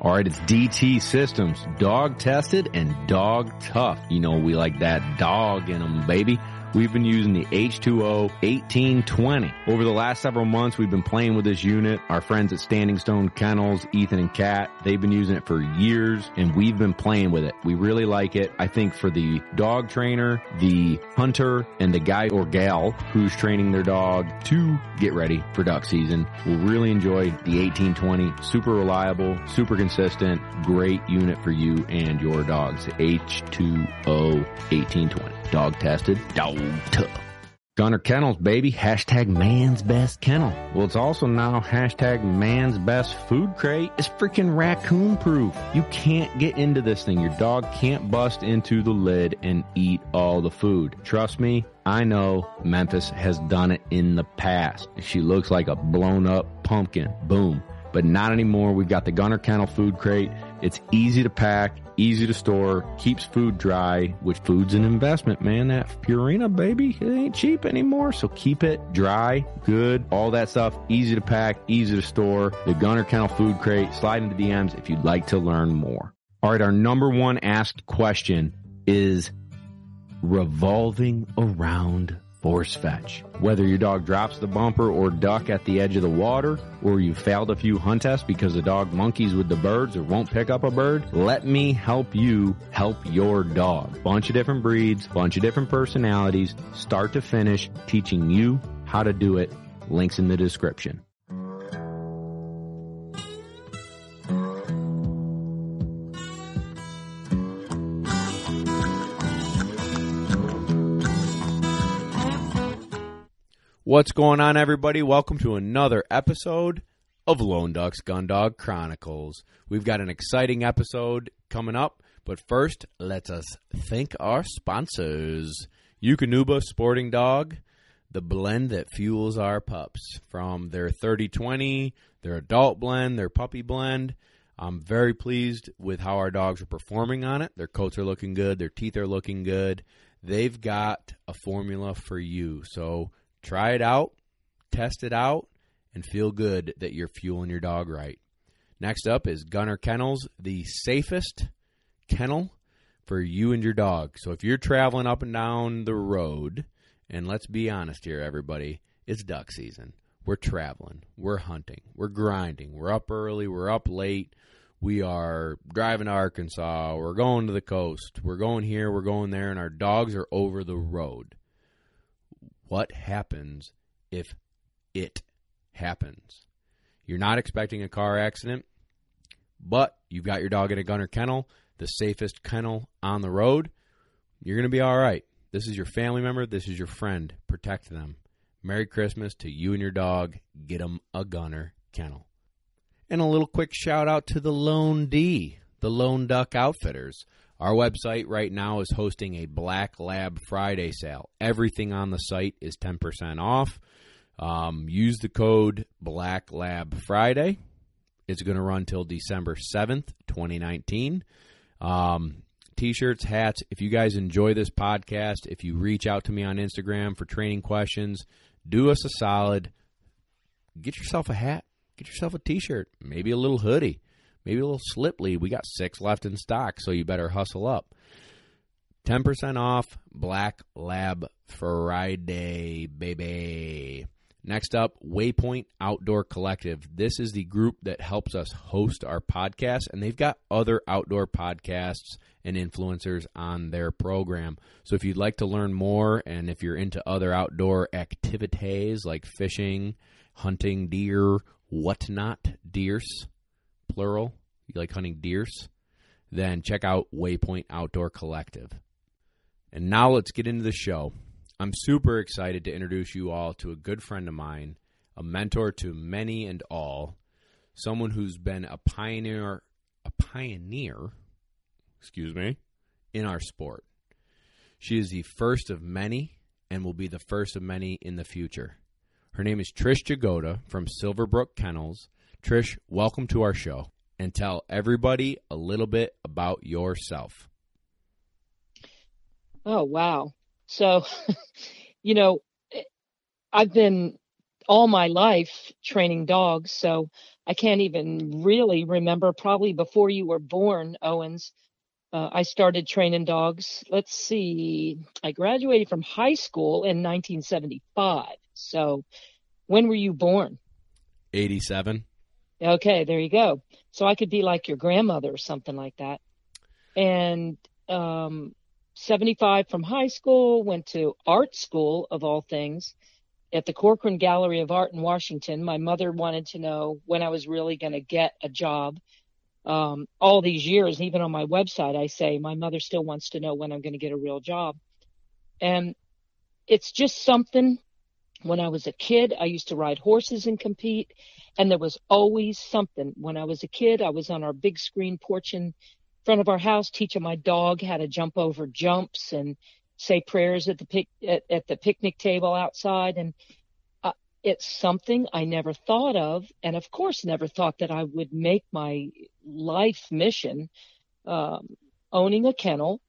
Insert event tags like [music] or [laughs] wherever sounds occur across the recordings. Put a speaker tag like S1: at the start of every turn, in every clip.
S1: All right, it's DT Systems, dog tested and dog tough. You know, we like that dog in them, baby. We've been using the H2O 1820. Over the last several months, we've been playing with this unit. Our friends at Standing Stone Kennels, Ethan and Kat, they've been using it for years and we've been playing with it. We really like it. I think for the dog trainer, the hunter, and the guy or gal who's training their dog to get ready for duck season will really enjoy the 1820. Super reliable, super consistent, great unit for you and your dogs. H2O 1820. Dog tested, dog tough. Gunner Kennels, baby. Hashtag man's best kennel. Well, it's also now hashtag man's best food crate. It's freaking raccoon proof. You can't get into this thing. Your dog can't bust into the lid and eat all the food. Trust me, I know Memphis has done it in the past. She looks like a blown up pumpkin. Boom. But not anymore. We've got the Gunner Kennel food crate. It's easy to pack easy to store, keeps food dry, which food's an investment, man. That Purina, baby, it ain't cheap anymore. So keep it dry, good, all that stuff, easy to pack, easy to store. The Gunner Kennel Food Crate, slide into DMs if you'd like to learn more. All right, our number one asked question is revolving around force fetch. Whether your dog drops the bumper or duck at the edge of the water, or you failed a few hunt tests because the dog monkeys with the birds or won't pick up a bird, let me help you help your dog. Bunch of different breeds, bunch of different personalities, start to finish, teaching you how to do it. Links in the description. What's going on, everybody? Welcome to another episode of Lone Ducks Gun Dog Chronicles. We've got an exciting episode coming up, but first, let us thank our sponsors Eukanuba Sporting Dog, the blend that fuels our pups. From their 30 20, their adult blend, their puppy blend. I'm very pleased with how our dogs are performing on it. Their coats are looking good, their teeth are looking good. They've got a formula for you. So, Try it out, test it out, and feel good that you're fueling your dog right. Next up is Gunner Kennels, the safest kennel for you and your dog. So if you're traveling up and down the road, and let's be honest here, everybody, it's duck season. We're traveling, we're hunting, we're grinding, we're up early, we're up late, we are driving to Arkansas, we're going to the coast, we're going here, we're going there, and our dogs are over the road what happens if it happens. You're not expecting a car accident, but you've got your dog in a gunner kennel, the safest kennel on the road. You're going to be all right. This is your family member. This is your friend. Protect them. Merry Christmas to you and your dog. Get them a gunner kennel. And a little quick shout out to the Lone D, the Lone Duck Outfitters. Our website right now is hosting a Black Lab Friday sale. Everything on the site is 10% off. Um, use the code Black Lab Friday. It's going to run till December 7th, 2019. Um, t-shirts, hats. If you guys enjoy this podcast, if you reach out to me on Instagram for training questions, do us a solid. Get yourself a hat. Get yourself a t-shirt. Maybe a little hoodie maybe a little slip lead. We got six left in stock, so you better hustle up. 10% off Black Lab Friday, baby. Next up, Waypoint Outdoor Collective. This is the group that helps us host our podcast, and they've got other outdoor podcasts and influencers on their program. So if you'd like to learn more, and if you're into other outdoor activities like fishing, hunting deer, whatnot, deers, plural, you like hunting deers, then check out Waypoint Outdoor Collective. And now let's get into the show. I'm super excited to introduce you all to a good friend of mine, a mentor to many and all, someone who's been a pioneer a pioneer, excuse me, in our sport. She is the first of many and will be the first of many in the future. Her name is Trish Jagoda from Silverbrook Kennels. Trish, welcome to our show and tell everybody a little bit about yourself.
S2: Oh, wow. So, [laughs] you know, I've been all my life training dogs. So I can't even really remember, probably before you were born, Owens. Uh, I started training dogs. Let's see, I graduated from high school in 1975. So when were you born?
S3: 87.
S2: Okay, there you go. So I could be like your grandmother or something like that. And um, 75 from high school, went to art school of all things at the Corcoran Gallery of Art in Washington. My mother wanted to know when I was really going to get a job. Um, all these years, even on my website, I say my mother still wants to know when I'm going to get a real job. And it's just something. When I was a kid, I used to ride horses and compete, and there was always something. When I was a kid, I was on our big screen porch in front of our house teaching my dog how to jump over jumps and say prayers at the pic at, at the picnic table outside and uh, it's something I never thought of and of course never thought that I would make my life mission um, owning a kennel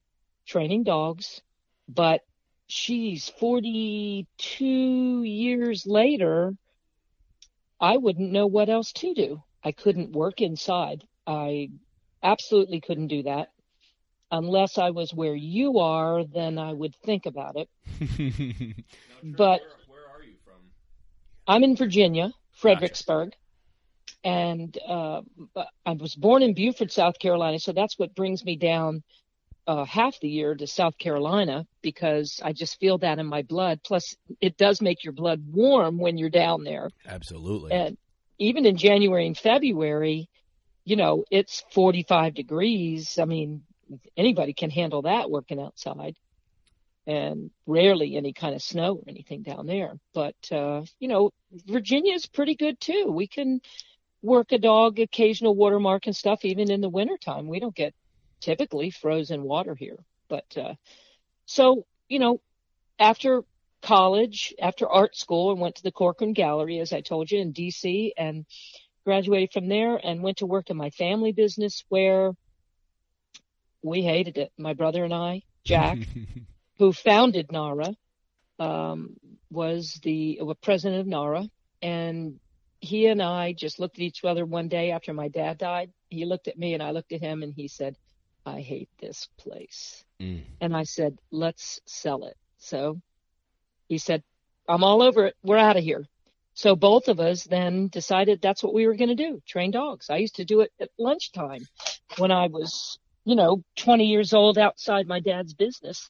S2: training dogs but she's 42 years later I wouldn't know what else to do I couldn't work inside I absolutely couldn't do that unless I was where you are, then I would think about it. [laughs] but
S3: where, where, are you from?
S2: I'm in Virginia, Fredericksburg, gotcha. and uh, I was born in Beaufort, South Carolina. So that's what brings me down uh, half the year to South Carolina because I just feel that in my blood. Plus, it does make your blood warm when you're down there.
S3: Absolutely.
S2: And even in January and February, you know, it's 45 degrees. I mean, anybody can handle that working outside and rarely any kind of snow or anything down there. But, uh, you know, Virginia is pretty good too. We can work a dog, occasional watermark and stuff, even in the wintertime. We don't get typically frozen water here. But, uh, so, you know, after college, after art school, I went to the Corcoran Gallery, as I told you, in DC and graduated from there and went to work in my family business where we hated it. My brother and I, Jack, [laughs] who founded NAHRA, um, was the uh, president of NAHRA, and he and I just looked at each other one day after my dad died. He looked at me and I looked at him, and he said, "I hate this place." Mm. And I said, "Let's sell it." So he said, "I'm all over it. We're out of here." So both of us then decided that's what we were going to do, train dogs. I used to do it at lunchtime when I was you know, 20 years old outside my dad's business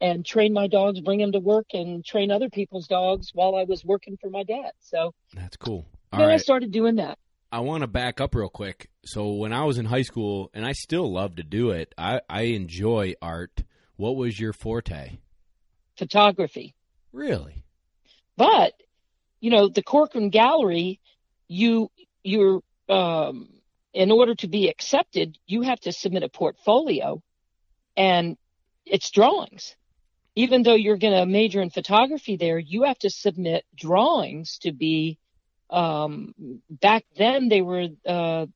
S2: and train my dogs, bring them to work and train other people's dogs while I was working for my dad. So
S3: that's cool.
S2: All then right. I started doing that.
S3: I want to back up real quick. So when I was in high school, and I still love to do it, I, I enjoy art. What was your forte?
S2: Photography.
S3: Really?
S2: But, you know, the Corcoran Gallery, you, you're, um, in order to be accepted, you have to submit a portfolio and it's drawings. Even though you're going to major in photography there, you have to submit drawings to be, um, back then they were, uh,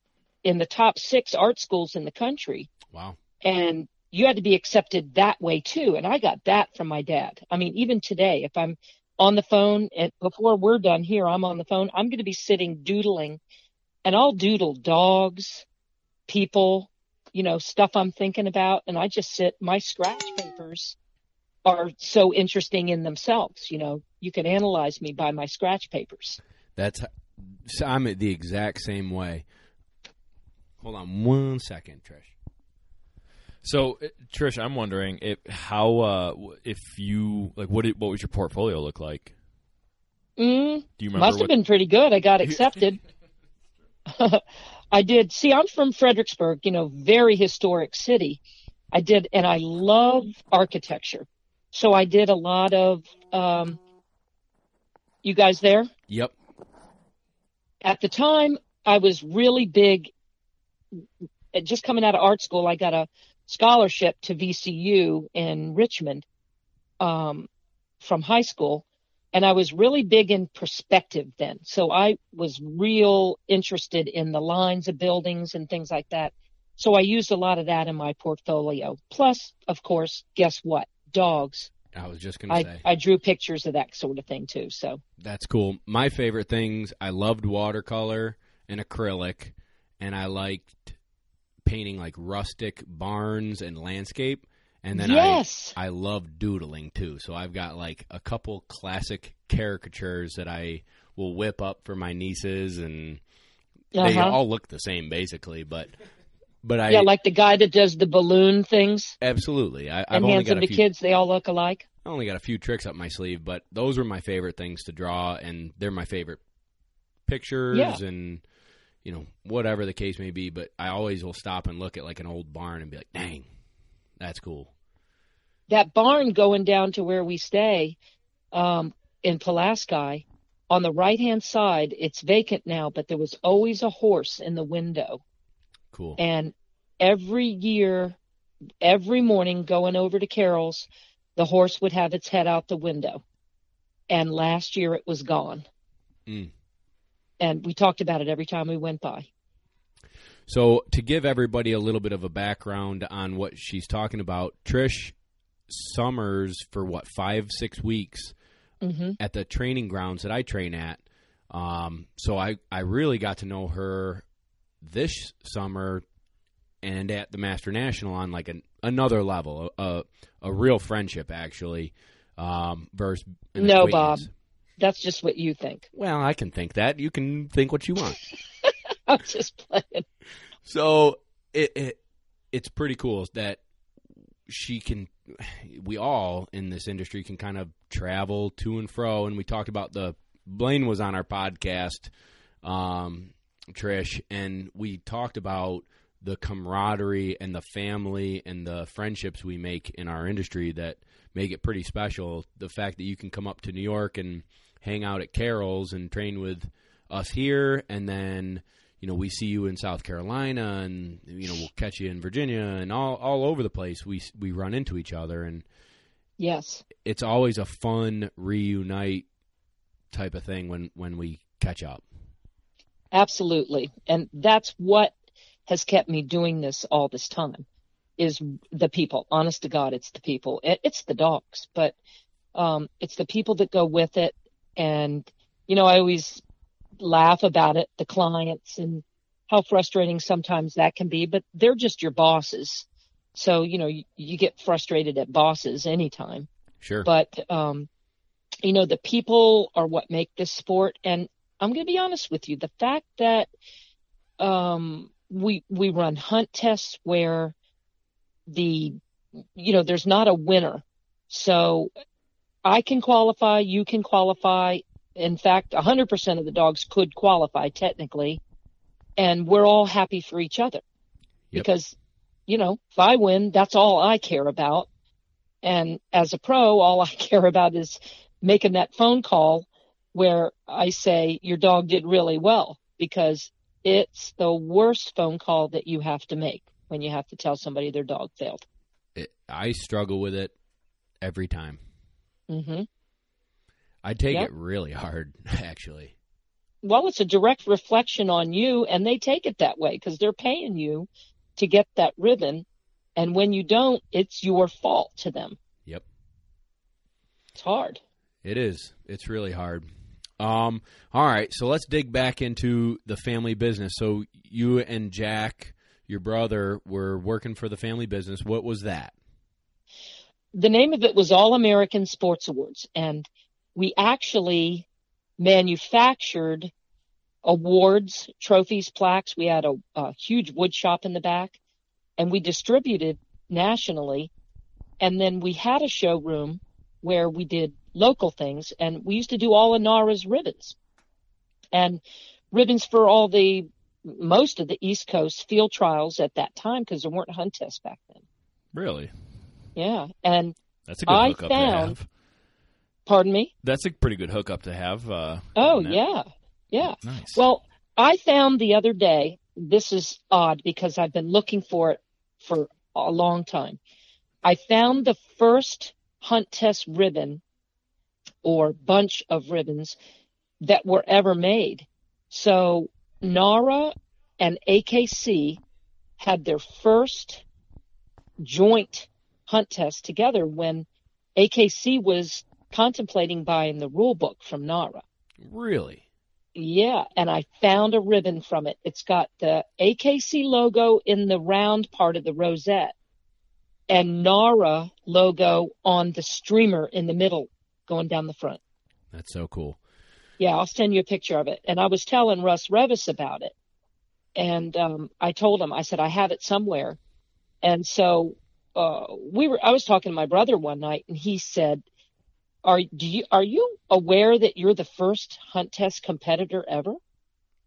S2: in the top six art schools in the country.
S3: Wow.
S2: And you had to be accepted that way too. And I got that from my dad. I mean, even today, if I'm on the phone and before we're done here, I'm on the phone, I'm going to be sitting doodling and I'll doodle dogs, people, you know, stuff I'm thinking about. And I just sit, my scratch papers are so interesting in themselves. You know, you can analyze me by my scratch papers.
S3: That's, I'm at the exact same way. Hold on one second, Trish.
S1: So, uh, Trish, I'm wondering if how uh, if you like what did, what was your portfolio look like?
S2: Mm, Do you remember? Must have been pretty good. I got [laughs] accepted. [laughs] I did. See, I'm from Fredericksburg, you know, very historic city. I did, and I love architecture. So I did a lot of, um, you guys there?
S3: Yep.
S2: At the time, I was really big. Just coming out of art school, I got a scholarship to VCU in Richmond um, from high school and I was really big in perspective then. So I was real interested in the lines of buildings and things like that. So I used a lot of that in my portfolio. Plus, of course, guess what? Dogs.
S3: I was just going to say.
S2: I drew pictures of that sort of thing too. So
S3: that's cool. My favorite things, I loved watercolor
S1: and acrylic, and I liked painting like rustic barns and landscape. And then
S2: yes.
S1: I I love doodling too. So I've got like a couple classic caricatures that I will whip up for my nieces, and they
S2: Uh-huh.
S1: all look the same basically. But but I
S2: yeah, like the guy that does the balloon things
S1: absolutely I, I've
S2: and
S1: only
S2: hands
S1: got
S2: them to
S1: few
S2: kids. They all look alike.
S1: I only got a few tricks up my sleeve, but those were my favorite things to draw, and they're my favorite pictures
S2: Yeah.
S1: and you know whatever the case may be. But I always will stop and look at like an old barn and be like, "Dang, that's cool."
S2: That barn going down to where we stay um, in Pulaski, on the right hand side, it's vacant now, but there was always a horse in the window.
S1: Cool.
S2: And every year, every morning going over to Carol's, the horse would have its head out the window. And last year it was gone.
S1: Mm.
S2: And we talked about it every time we went by.
S1: So to give everybody a little bit of a background on what she's talking about, Trish summers for what five six weeks
S2: hmm
S1: at the training grounds that I train at. Um, so I, I really got to know her this summer and at the Master National on like an, another level, a, a real friendship actually. Um, versus
S2: No, Bob. That's just what you think.
S1: Well, I can think that. You can think what you want. [laughs]
S2: I'm just playing.
S1: So it, it it's pretty cool that she can. We all in this industry can kind of travel to and fro, and we talked about the Blaine was on our podcast, um, Trish, and we talked about the camaraderie and the family and the friendships we make in our industry that make it pretty special. The fact that you can come up to New York and hang out at Carol's and train with us here, and then you know we see you in South Carolina, and you know we'll catch you in Virginia, and all all over the place. We we run into each other, and
S2: Yes.
S1: it's always a fun reunite type of thing when when we catch up.
S2: Absolutely. And that's what has kept me doing this all this time is the people. Honest to God, it's the people. It, it's the dogs, but um, it's the people that go with it. And, you know, I always laugh about it, the clients and how frustrating sometimes that can be, but they're just your bosses. So, you know, you, you get frustrated at bosses anytime
S1: Sure.
S2: but um, you know the people are what make this sport and i'm going to be honest with you the fact that um, we we run hunt tests where the you know there's not a winner. So i can qualify you can qualify. In fact 100% of the dogs could qualify technically and we're all happy for each other.
S1: Yep.
S2: because you know if i win that's all i care about. And as a pro, all I [laughs] care about is making that phone call where I say your dog did really well because it's the worst phone call that you have to make when you have to tell somebody their dog failed.
S1: It, I struggle with it every time.
S2: Mm-hmm.
S1: I take
S2: Yep.
S1: it really hard, [laughs] actually.
S2: Well, it's a direct reflection on you and they take it that way because they're paying you to get that ribbon. And when you don't, it's your fault to them.
S1: Yep.
S2: It's hard.
S1: It is. It's really hard. Um, all right, so let's dig back into the family business. So you and Jack, your brother, were working for the family business. What was that?
S2: the name of it was All American Sports Awards, and we actually manufactured awards, trophies, plaques. We had a, a huge wood shop in the back, and we distributed nationally. And then we had a showroom where we did local things, and we used to do all of NAHRA's ribbons and ribbons for all the most of the East Coast field trials at that time because there weren't hunt tests back then.
S3: Really?
S2: Yeah, and
S3: That's a good
S2: I
S3: hookup
S2: found-
S3: to have.
S2: pardon me.
S3: That's a pretty good hookup to have. Uh,
S2: Oh yeah, yeah.
S3: Nice.
S2: Well, I found the other day. This is odd because I've been looking for it for a long time. I found the first hunt test ribbon or bunch of ribbons that were ever made. So NAHRA and AKC had their first joint hunt test together when AKC was contemplating buying the rule book from NAHRA.
S1: Really?
S2: Yeah, and I found a ribbon from it. It's got the AKC logo in the round part of the rosette and NARA logo on the streamer in the middle going down the front.
S3: That's so cool.
S2: Yeah, I'll send you a picture of it. And I was telling Russ Revis about it. And um, I told him, I said, I have it somewhere. And so uh, we were, I was talking to my brother one night and he said, are do you are you aware that you're the first hunt test competitor ever?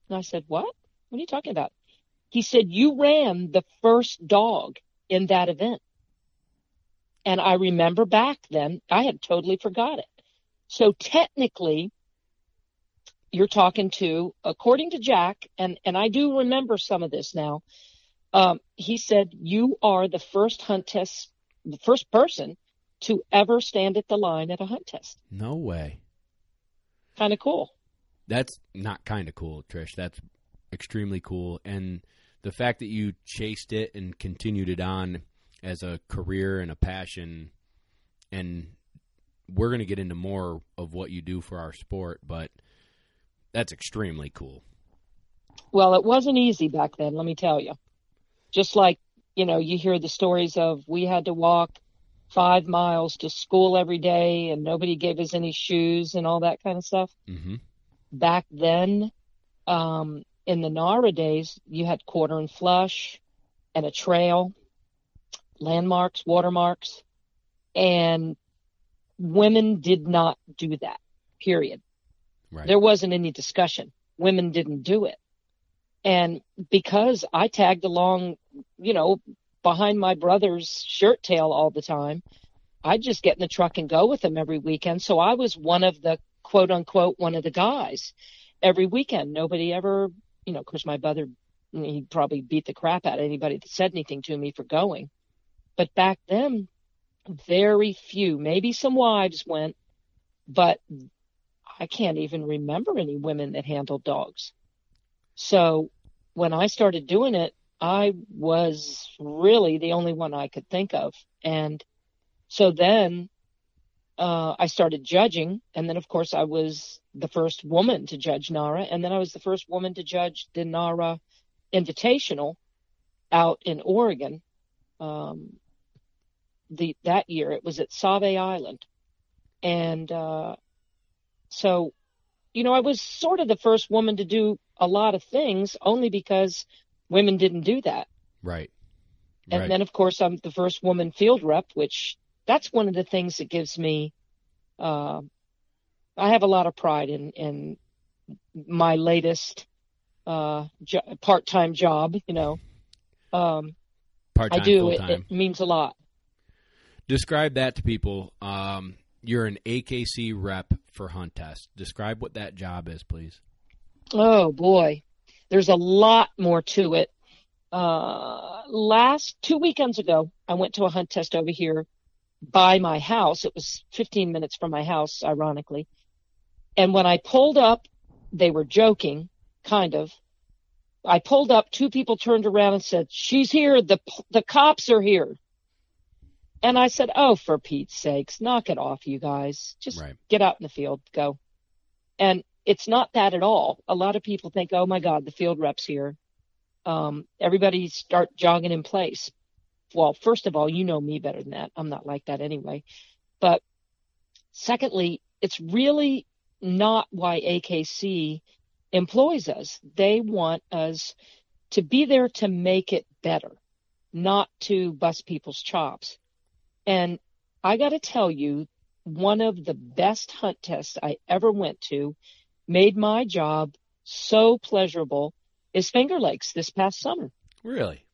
S2: And I said, What? What are you talking about? He said, You ran the first dog in that event. And I remember back then, I had totally forgot it. So technically, you're talking to, according to Jack, and, and I do remember some of this now. Um, he said, You are the first hunt test, the first person to ever stand at the line at a hunt test.
S3: No way.
S2: Kind of cool.
S3: That's not kind of cool, Trish. That's extremely cool. And the fact that you chased it and continued it on as a career and a passion, and we're going to get into more of what you do for our sport, but that's extremely cool.
S2: Well, it wasn't easy back then, let me tell you. Just like, you know, you hear the stories of we had to walk five miles to school every day and nobody gave us any shoes and all that kind of stuff.
S3: Mm-hmm.
S2: Back then, um, in the NAHRA days, you had quarter and flush and a trail, landmarks, watermarks, and women did not do that, period.
S3: Right.
S2: There wasn't any discussion. Women didn't do it. And because I tagged along, you know, behind my brother's shirt tail all the time. I'd just get in the truck and go with him every weekend. So I was one of the quote unquote one of the guys every weekend. Nobody ever, you know, of course my brother, he probably beat the crap out of anybody that said anything to me for going. But back then, very few, maybe some wives went, but I can't even remember any women that handled dogs. So when I started doing it, I was really the only one I could think of. And so then uh, I started judging. And then, of course, I was the first woman to judge NAHRA. And then I was the first woman to judge the NAHRA Invitational out in Oregon. Um, the that year it was at Sauvie Island, and uh, so you know I was sort of the first woman to do a lot of things only because women didn't do that.
S3: Right.
S2: And
S3: right.
S2: then, of course, I'm the first woman field rep, which that's one of the things that gives me. Uh, I have a lot of pride in in my latest uh, jo- part-time job. You know, um,
S3: part-time,
S2: I do. It, it means a lot.
S3: Describe that to people. Um, you're an AKC rep for Hunt Test. Describe what that job is, please.
S2: Oh boy, there's a lot more to it. Uh, last two weekends ago, I went to a hunt test over here by my house. It was 15 minutes from my house, ironically. And when I pulled up, they were joking, kind of. I pulled up, two people turned around and said, she's here. The, the cops are here. And I said, oh, for Pete's sakes, knock it off, you guys. Just
S3: Right.
S2: get out in the field, go. And it's not that at all. A lot of people think, oh my God, the field reps here. Um, everybody start jogging in place. Well, first of all, you know me better than that. I'm not like that anyway. But secondly, it's really not why AKC employs us. They want us to be there to make it better, not to bust people's chops. And I got to tell you, one of the best hunt tests I ever went to made my job so pleasurable is Finger Lakes this past summer.
S3: Really?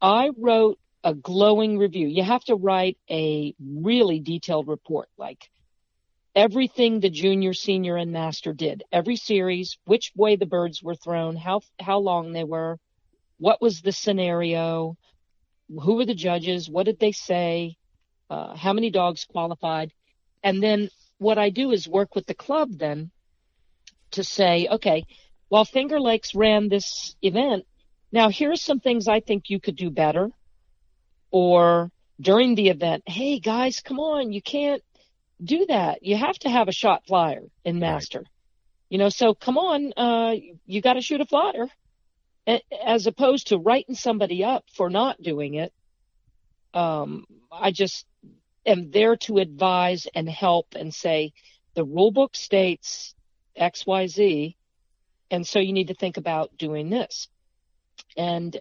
S2: I wrote a glowing review. You have to write a really detailed report, like everything the junior, senior, and master did, every series, which way the birds were thrown, how how long they were, what was the scenario, who were the judges, what did they say, uh, how many dogs qualified, and then what I do is work with the club then to say, okay, while Finger Lakes ran this event, now here's some things I think you could do better. Or during the event, hey guys, come on, you can't do that. You have to have a shot flyer in master. You know, so come on, uh, you got to shoot a flyer, as opposed to writing somebody up for not doing it. Um, I just am there to advise and help and say the rule book states X, Y, Z, and so you need to think about doing this. And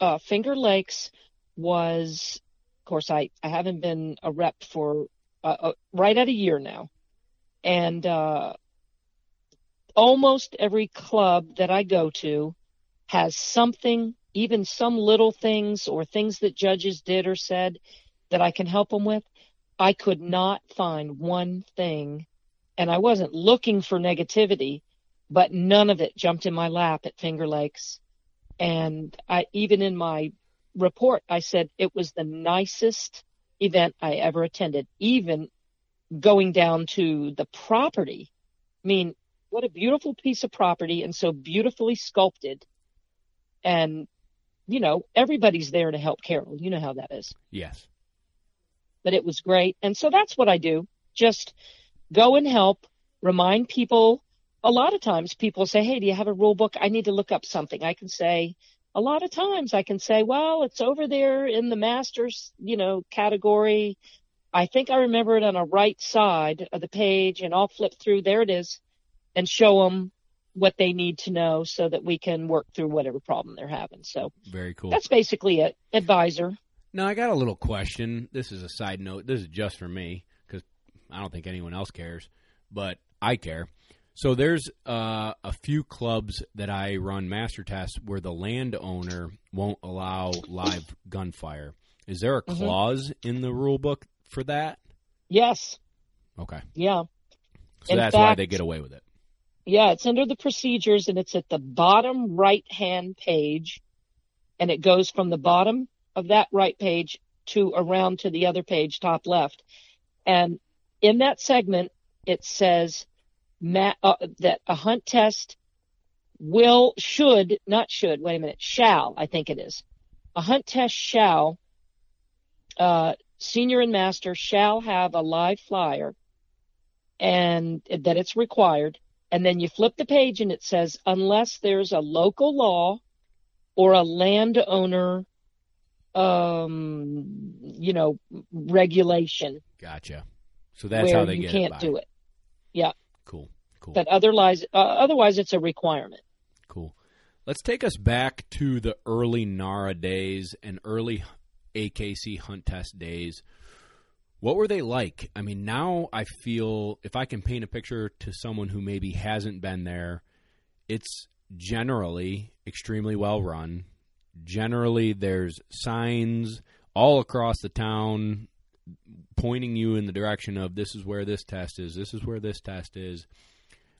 S2: uh, Finger Lakes was, of course, I, I haven't been a rep for uh, uh, right at a year now. And uh, almost every club that I go to has something, even some little things or things that judges did or said that I can help them with. I could not find one thing, and I wasn't looking for negativity, but none of it jumped in my lap at Finger Lakes. And I, even in my report, I said it was the nicest event I ever attended, even going down to the property. I mean, what a beautiful piece of property and so beautifully sculpted. And, you know, everybody's there to help Carol. You know how that is.
S1: Yes.
S2: But it was great. And so that's what I do. Just go and help, remind people. A lot of times people say, Hey, do you have a rule book? I need to look up something. I can say, a lot of times I can say, well, it's over there in the masters, you know, category. I think I remember it on a right side of the page and I'll flip through. There it is and show them what they need to know so that we can work through whatever problem they're having. So
S1: very cool.
S2: That's basically it. Advisor.
S1: Now I got a little question. This is a side note. This is just for me because I don't think anyone else cares, but I care. So there's uh, a few clubs that I run master tests where the landowner won't allow live gunfire. Is there a mm-hmm. clause mm-hmm. in the rule book for that?
S2: Yes.
S1: Okay.
S2: Yeah.
S1: So in that's fact, why they get away with it.
S2: Yeah, it's under the procedures and it's at the bottom right hand page and it goes from the bottom of that right page to around to the other page, top left. And in that segment, it says uh, that a hunt test will, should, not should, wait a minute, shall, I think it is. A hunt test shall, uh, senior and master shall have a live flyer and that it's required. And then you flip the page and it says, unless there's a local law or a landowner, um, you know, regulation.
S1: Gotcha. So that's how they
S2: you
S1: get
S2: can't do it. Yeah.
S1: Cool. Cool.
S2: But otherwise, uh, otherwise it's a requirement.
S1: Cool. Let's take us back to the early NAHRA days and early AKC hunt test days. What were they like? I mean, now I feel if I can paint a picture to someone who maybe hasn't been there, it's generally extremely well run. Generally, there's signs all across the town pointing you in the direction of this is where this test is, this is where this test is.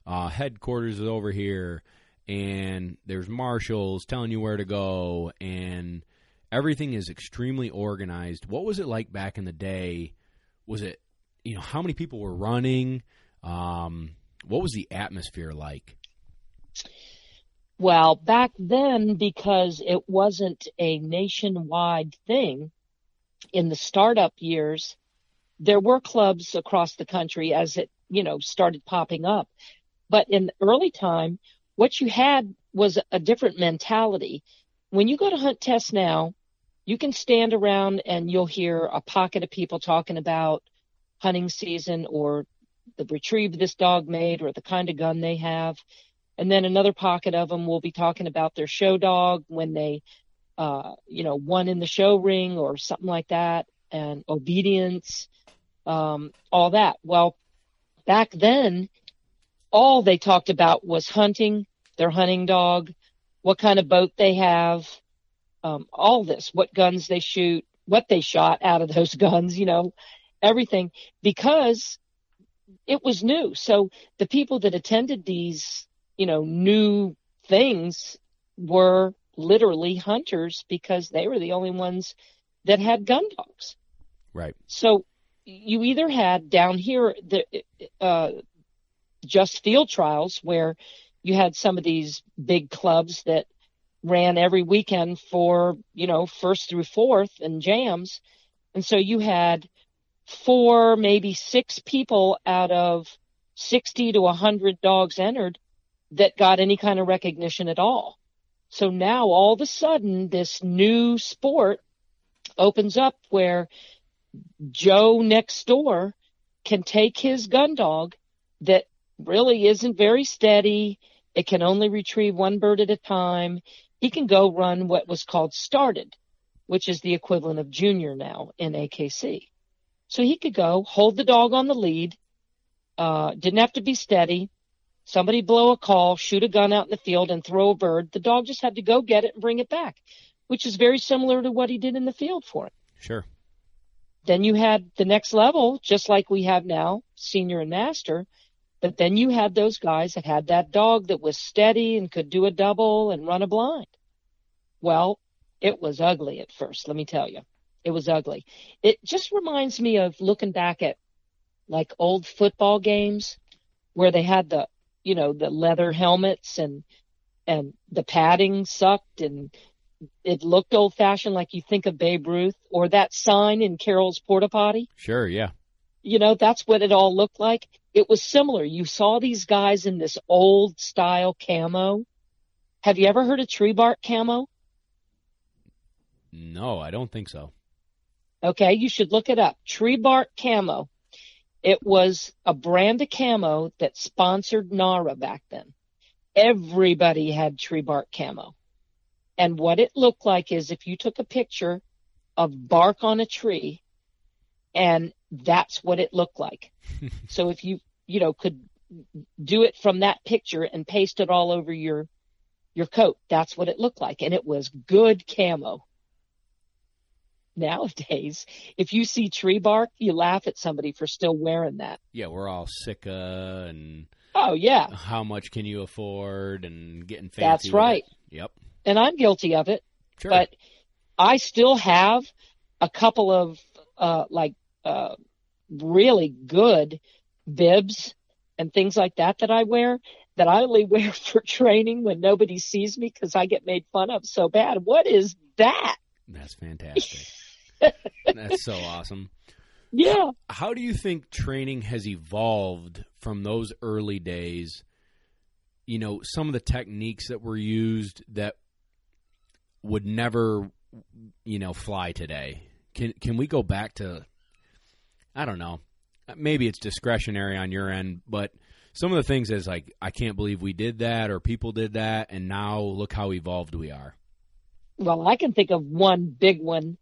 S1: Uh, headquarters is over here, and there's marshals telling you where to go, and everything is extremely organized. What was it like back in the day? Was it, you know, how many people were running? Um, what was the atmosphere like?
S2: Well, back then, because it wasn't a nationwide thing in the startup years, there were clubs across the country as it, you know, started popping up. But in the early time, what you had was a different mentality. When you go to hunt test now, you can stand around and you'll hear a pocket of people talking about hunting season or the retrieve this dog made or the kind of gun they have. And then another pocket of them will be talking about their show dog when they, uh, you know, won in the show ring or something like that and obedience, um, all that. Well, back then, all they talked about was hunting, their hunting dog, what kind of boat they have, um, all this, what guns they shoot, what they shot out of those [laughs] guns, you know, everything, because it was new. So the people that attended these, you know, new things were literally hunters because they were the only ones that had gun dogs.
S1: Right.
S2: So you either had down here the uh, just field trials where you had some of these big clubs that ran every weekend for, you know, first through fourth and jams. And so you had four, maybe six people out of 60 to 100 dogs entered that got any kind of recognition at all. So now all of a sudden this new sport opens up where Joe next door can take his gun dog that really isn't very steady. It can only retrieve one bird at a time. He can go run what was called started, which is the equivalent of junior now in AKC. So he could go hold the dog on the lead, uh, didn't have to be steady. Somebody blow a call, shoot a gun out in the field and throw a bird. The dog just had to go get it and bring it back, which is very similar to what he did in the field for him.
S1: Sure.
S2: Then you had the next level, just like we have now, senior and master. But then you had those guys that had that dog that was steady and could do a double and run a blind. Well, it was ugly at first, let me tell you. It was ugly. It just reminds me of looking back at like old football games where they had the, you know, the leather helmets and, and the padding sucked and it looked old fashioned like you think of Babe Ruth or that sign in Carol's porta potty.
S1: Sure. Yeah.
S2: You know, that's what it all looked like. It was similar. You saw these guys in this old style camo. Have you ever heard of tree bark camo?
S1: No, I don't think so.
S2: Okay, you should look it up. Tree bark camo. It was a brand of camo that sponsored NAHRA back then. Everybody had tree bark camo. And what it looked like is if you took a picture of bark on a tree and that's what it looked like. [laughs] so if you, you know, could do it from that picture and paste it all over your, your coat, that's what it looked like. And it was good camo. [laughs] Nowadays, if you see tree bark, you laugh at somebody for still wearing that.
S1: Yeah, we're all sick and
S2: Oh yeah,
S1: how much can you afford and getting fancy.
S2: that's right.
S1: it. Yep.
S2: And I'm guilty of it.
S1: Sure.
S2: but I still have a couple of uh, like uh, really good bibs and things like that that I wear that I only [laughs] wear for training when nobody sees me because I get made fun of so bad. What is that?
S1: That's fantastic. [laughs] That's so awesome.
S2: Yeah.
S1: How do you think training has evolved from those early days? You know, some of the techniques that were used that would never, you know, fly today. Can can we go back to? I don't know. Maybe it's discretionary on your end, but some of the things is like I can't believe we did that or people did that, and now look how evolved we are.
S2: Well, I can think of one big one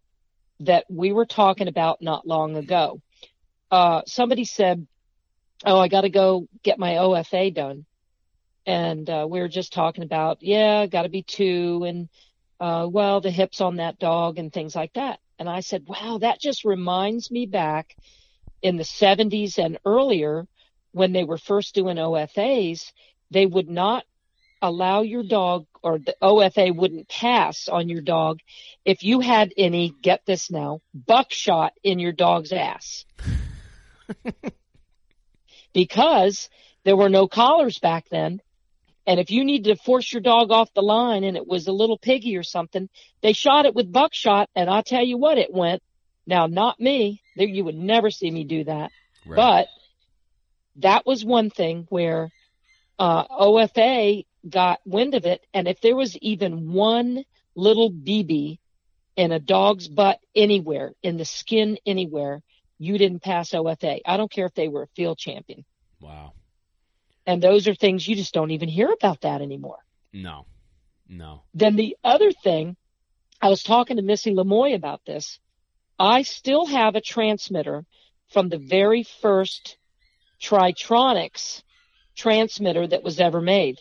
S2: that we were talking about not long ago. Uh, somebody said, Oh, I got to go get my OFA done. And, uh, we were just talking about, yeah, got to be two and, uh, well, the hips on that dog and things like that. And I said, wow, that just reminds me back in the 70s and earlier when they were first doing OFAs, they would not allow your dog or the OFA wouldn't pass on your dog if you had any, get this now, buckshot in your dog's ass. [laughs] because there were no collars back then. And if you needed to force your dog off the line and it was a little piggy or something, they shot it with buckshot and I'll tell you what it went. Now, not me. There, you would never see me do that.
S1: Right.
S2: But that was one thing where uh, OFA got wind of it, and if there was even one little BB in a dog's butt anywhere, in the skin anywhere, you didn't pass OFA. I don't care if they were a field champion.
S1: wow.
S2: And those are things you just don't even hear about that anymore.
S1: No. No.
S2: Then the other thing, I was talking to Missy Lemoy about this. I still have a transmitter from the very first Tritronics transmitter that was ever made.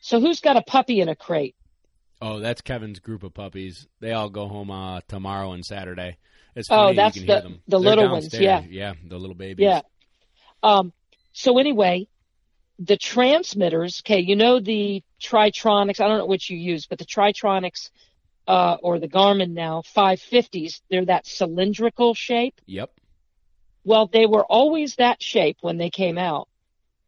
S2: So who's got a puppy in a crate?
S1: Oh, that's Kevin's group of puppies. They all go home uh, tomorrow and Saturday. It's
S2: Oh, that's
S1: you can hear
S2: the-
S1: them.
S2: the
S1: They're
S2: little ones,
S1: downstairs. yeah, the little babies.
S2: Yeah. Um, so anyway, the transmitters, okay, you know the Tritronics, I don't know which you use, but the Tritronics, uh, or the Garmin now, 550s, they're that cylindrical shape.
S1: Yep.
S2: Well, they were always that shape when they came out.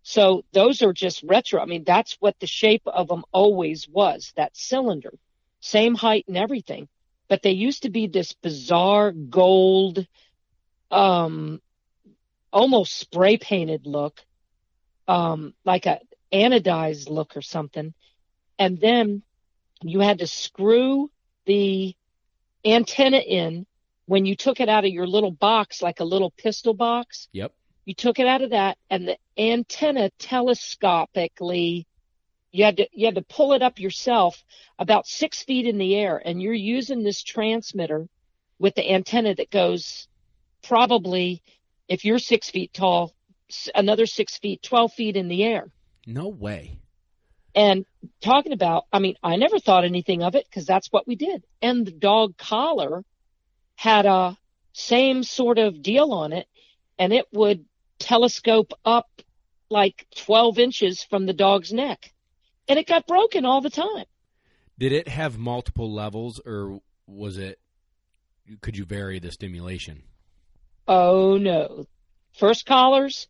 S2: So those are just retro. I mean, that's what the shape of them always was, that cylinder. Same height and everything. But they used to be this bizarre gold, um, almost spray painted look. um, like a anodized look or something. And then you had to screw the antenna in when you took it out of your little box, like a little pistol box.
S1: Yep.
S2: You took it out of that and the antenna telescopically you had to you had to pull it up yourself about six feet in the air and you're using this transmitter with the antenna that goes probably if you're six feet tall another six feet 12 feet in the air
S1: No way.
S2: and talking about i mean i never thought anything of it because that's what we did and the dog collar had a same sort of deal on it and it would telescope up like 12 inches from the dog's neck and it got broken all the time
S1: Did it have multiple levels, or was it? Could you vary the stimulation?
S2: oh no first collars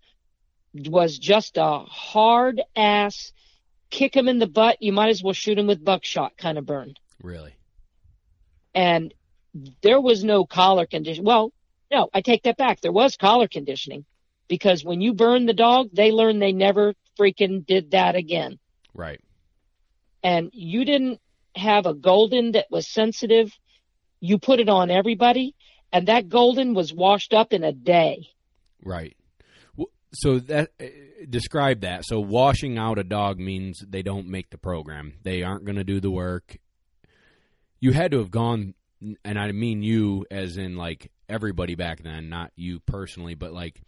S2: was just a hard ass kick him in the butt you might as well shoot him with buckshot kind of burn
S1: Really?
S2: and there was no collar condition. Well, no, I take that back. There was collar conditioning because when you burn the dog, they learn they never freaking did that again.
S1: Right.
S2: And you didn't have a golden that was sensitive. You put it on everybody and that golden was washed up in a day.
S1: Right. So that uh, describe that. So washing out a dog means they don't make the program. They aren't going to do the work. You had to have gone, and I mean you as in like everybody back then, not you personally, but like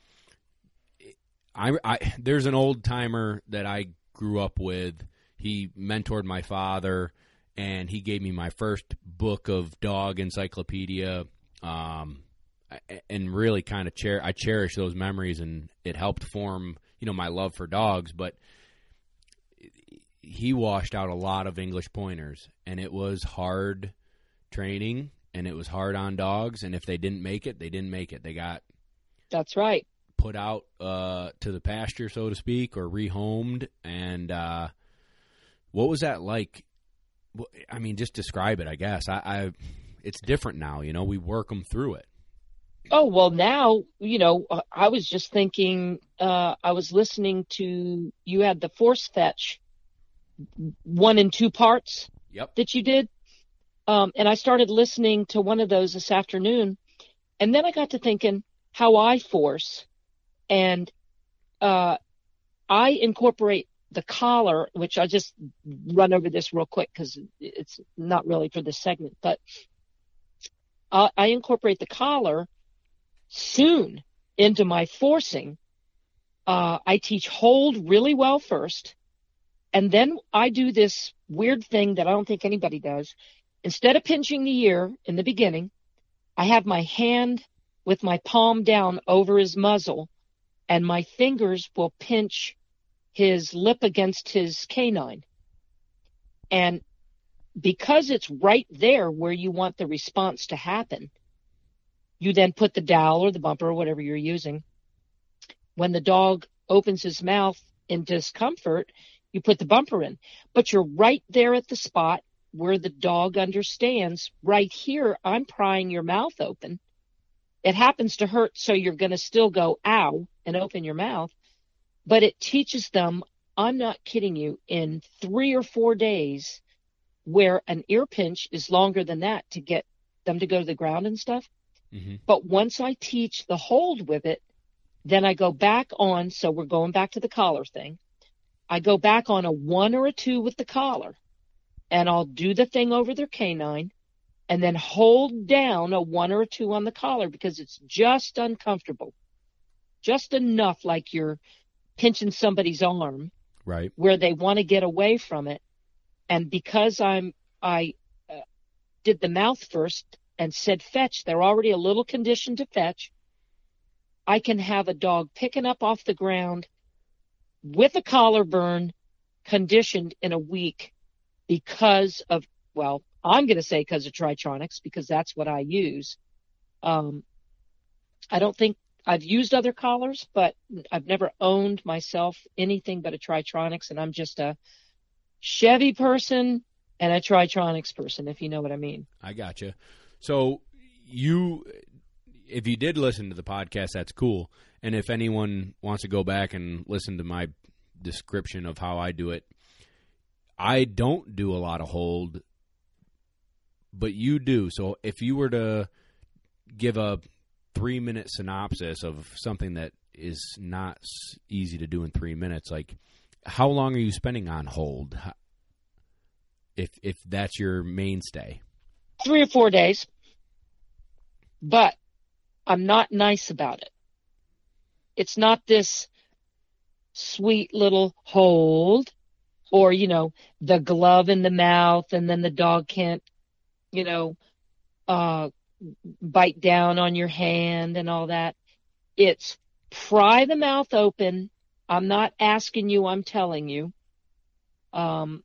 S1: I, I there's an old timer that I grew up with. He mentored my father, and he gave me my first book of dog encyclopedia. Um, and really kind of cher- I cherish those memories, and it helped form you know my love for dogs. But he washed out a lot of English pointers, and it was hard training, and it was hard on dogs. And if they didn't make it, they didn't make it. They got
S2: That's right.
S1: Put out uh, to the pasture, so to speak, or rehomed. And uh, what was that like? I mean, just describe it. I guess I, I it's different now. You know, we work them through it.
S2: Oh, well, now, you know, uh, I was just thinking, uh, I was listening to, you had the force fetch one and two parts.
S1: Yep.
S2: that you did. Um, and I started listening to one of those this afternoon. And then I got to thinking how I force and, uh, I incorporate the collar, which I'll just run over this real quick because it's not really for this segment, but I, I incorporate the collar soon into my forcing. Uh, I teach hold really well first. And then I do this weird thing that I don't think anybody does. Instead of pinching the ear in the beginning, I have my hand with my palm down over his muzzle and my fingers will pinch his lip against his canine. And because it's right there where you want the response to happen, you then put the dowel or the bumper or whatever you're using. When the dog opens his mouth in discomfort, you put the bumper in, but you're right there at the spot where the dog understands right here, I'm prying your mouth open. It happens to hurt, so you're going to still go ow and open your mouth, but it teaches them, I'm not kidding you, in three or four days where an ear pinch is longer than that to get them to go to the ground and stuff.
S1: Mm-hmm.
S2: But once I teach the hold with it, then I go back on. So we're going back to the collar thing. I go back on a one or a two with the collar and I'll do the thing over their canine and then hold down a one or a two on the collar because it's just uncomfortable. Just enough like you're pinching somebody's arm
S1: Right.
S2: where they want to get away from it. And because I'm, I uh, did the mouth first and said fetch, they're already a little conditioned to fetch. I can have a dog picking up off the ground with a collar burn conditioned in a week because of, well, I'm going to say because of Tritronics because that's what I use. Um, I don't think I've used other collars, but I've never owned myself anything but a Tritronics and I'm just a Chevy person and a Tritronics person, if you know what I mean.
S1: I gotcha. So you, if you did listen to the podcast, that's cool. And if anyone wants to go back and listen to my description of how I do it. I don't do a lot of hold, but you do. So if you were to give a three minute synopsis of something that is not easy to do in three minutes, like how long are you spending on hold? If if that's your mainstay,
S2: three or four days. But I'm not nice about it. It's not this sweet little hold or, you know, the glove in the mouth and then the dog can't, you know, uh, bite down on your hand and all that. It's pry the mouth open. I'm not asking you, I'm telling you. Um,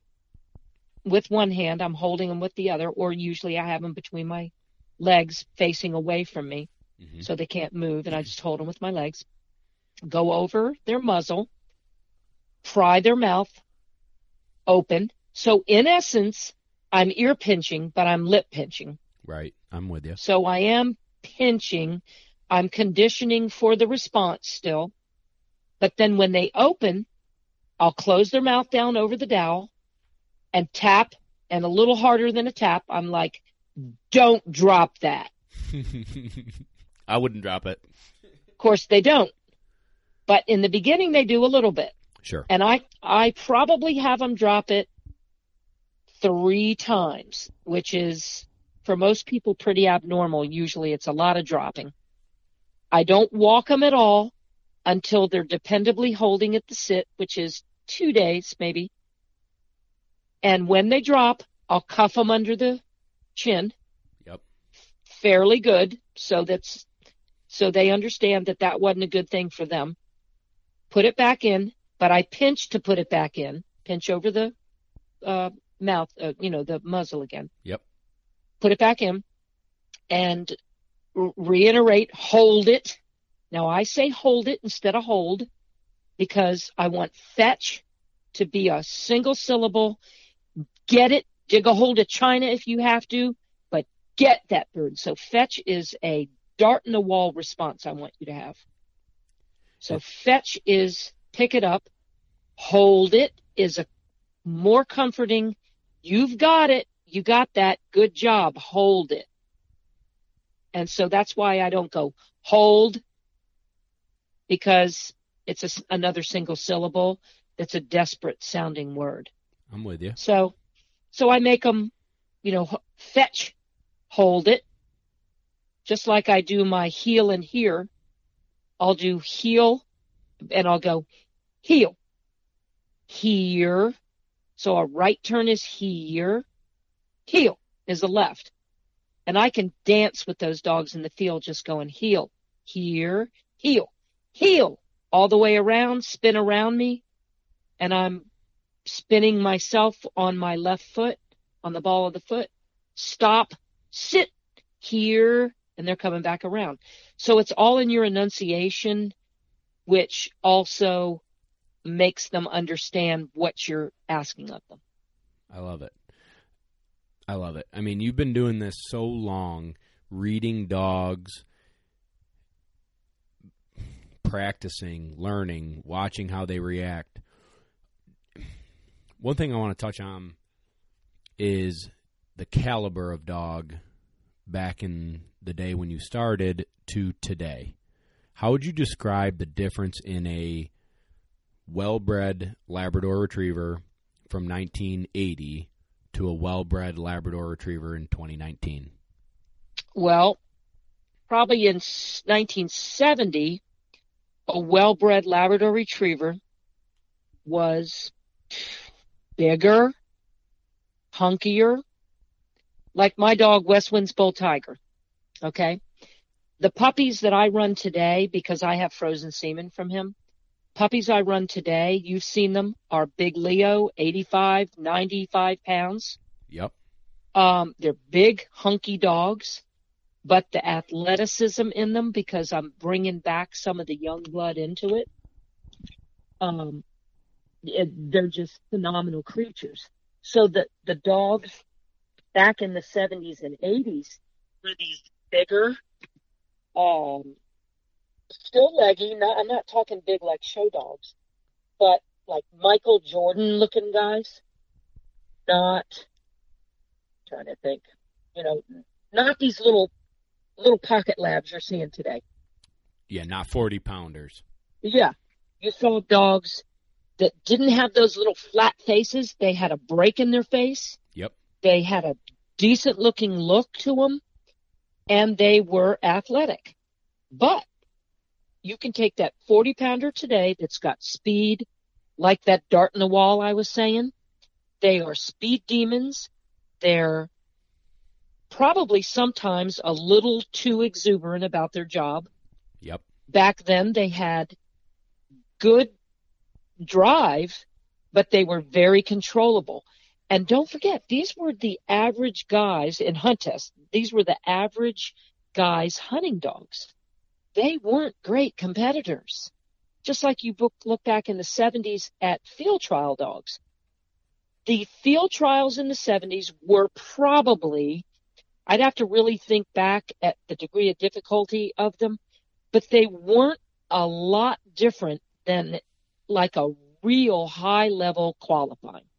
S2: with one hand, I'm holding them with the other, or usually I have them between my legs facing away from me mm-hmm. so they can't move, and I just hold them with my legs. Go over their muzzle, pry their mouth open. So, in essence, I'm ear pinching, but I'm lip pinching.
S1: Right. I'm with you.
S2: So, I am pinching. I'm conditioning for the response still. But then when they open, I'll close their mouth down over the dowel and tap and a little harder than a tap. I'm like, don't drop that. [laughs]
S1: I wouldn't drop it.
S2: Of course they don't. But in the beginning they do a little bit.
S1: Sure.
S2: And I I probably have them drop it 3 times, which is for most people pretty abnormal. Usually it's a lot of dropping. I don't walk them at all until they're dependably holding at the sit, which is 2 days maybe. And when they drop, I'll cuff them under the chin.
S1: Yep.
S2: Fairly good, so that's so they understand that that wasn't a good thing for them. Put it back in, but I pinch to put it back in. Pinch over the uh, mouth, uh, you know, the muzzle again.
S1: Yep.
S2: Put it back in, and reiterate, hold it. Now I say hold it instead of hold because I want fetch to be a single syllable get it, dig a hold of China if you have to, but get that bird. So fetch is a dart in the wall response I want you to have. So fetch is pick it up, hold it is a more comforting. You've got it. You got that. Good job. Hold it. And so that's why I don't go hold because it's a, another single syllable. It's a desperate sounding word.
S1: I'm with you.
S2: So so I make them, you know, fetch, hold it, just like I do my heel and here. I'll do heel and I'll go heel, here. So a right turn is here, heel is the left. And I can dance with those dogs in the field just going heel, here, heel, heel, all the way around, spin around me. And I'm spinning myself on my left foot, on the ball of the foot, stop, sit here, and they're coming back around. So it's all in your enunciation, which also makes them understand what you're asking of them.
S1: I love it. I love it. I mean, you've been doing this so long, reading dogs, practicing, learning, watching how they react one thing I want to touch on is the caliber of dog back in the day when you started to today. How would you describe the difference in a well bred Labrador Retriever from 1980 to a well bred Labrador Retriever in 2019?
S2: Well, probably in 1970, a well bred Labrador Retriever was bigger, hunkier, like my dog West Winds Bull Tiger. Okay. The puppies that I run today, because I have frozen semen from him, puppies I run today, you've seen them, are Big Leo, 85, 95 pounds.
S1: Yep.
S2: Um, they're big, hunky dogs, but the athleticism in them, because I'm bringing back some of the young blood into it, um, it, they're just phenomenal creatures. So the the dogs back in the 70s and 80s were these bigger, um, still leggy. Not, I'm not talking big like show dogs, but like Michael Jordan looking guys, not trying to think, you know, not these little little pocket labs you're seeing today.
S1: Yeah, not 40 pounders.
S2: Yeah. You saw dogs that didn't have those little flat faces. They had a break in their face.
S1: Yep.
S2: They had a decent looking look to them and they were athletic. But you can take that 40 pounder today that's got speed, like that dart in the wall I was saying. They are speed demons. They're probably sometimes a little too exuberant about their job.
S1: Yep.
S2: Back then they had good drive, but they were very controllable. And don't forget, these were the average guys in hunt tests. These were the average guys hunting dogs. They weren't great competitors. Just like you look back in the 70s at field trial dogs. The field trials in the 70s were probably I'd have to really think back at the degree of difficulty of them, but they weren't a lot different than like a real high level qualifying.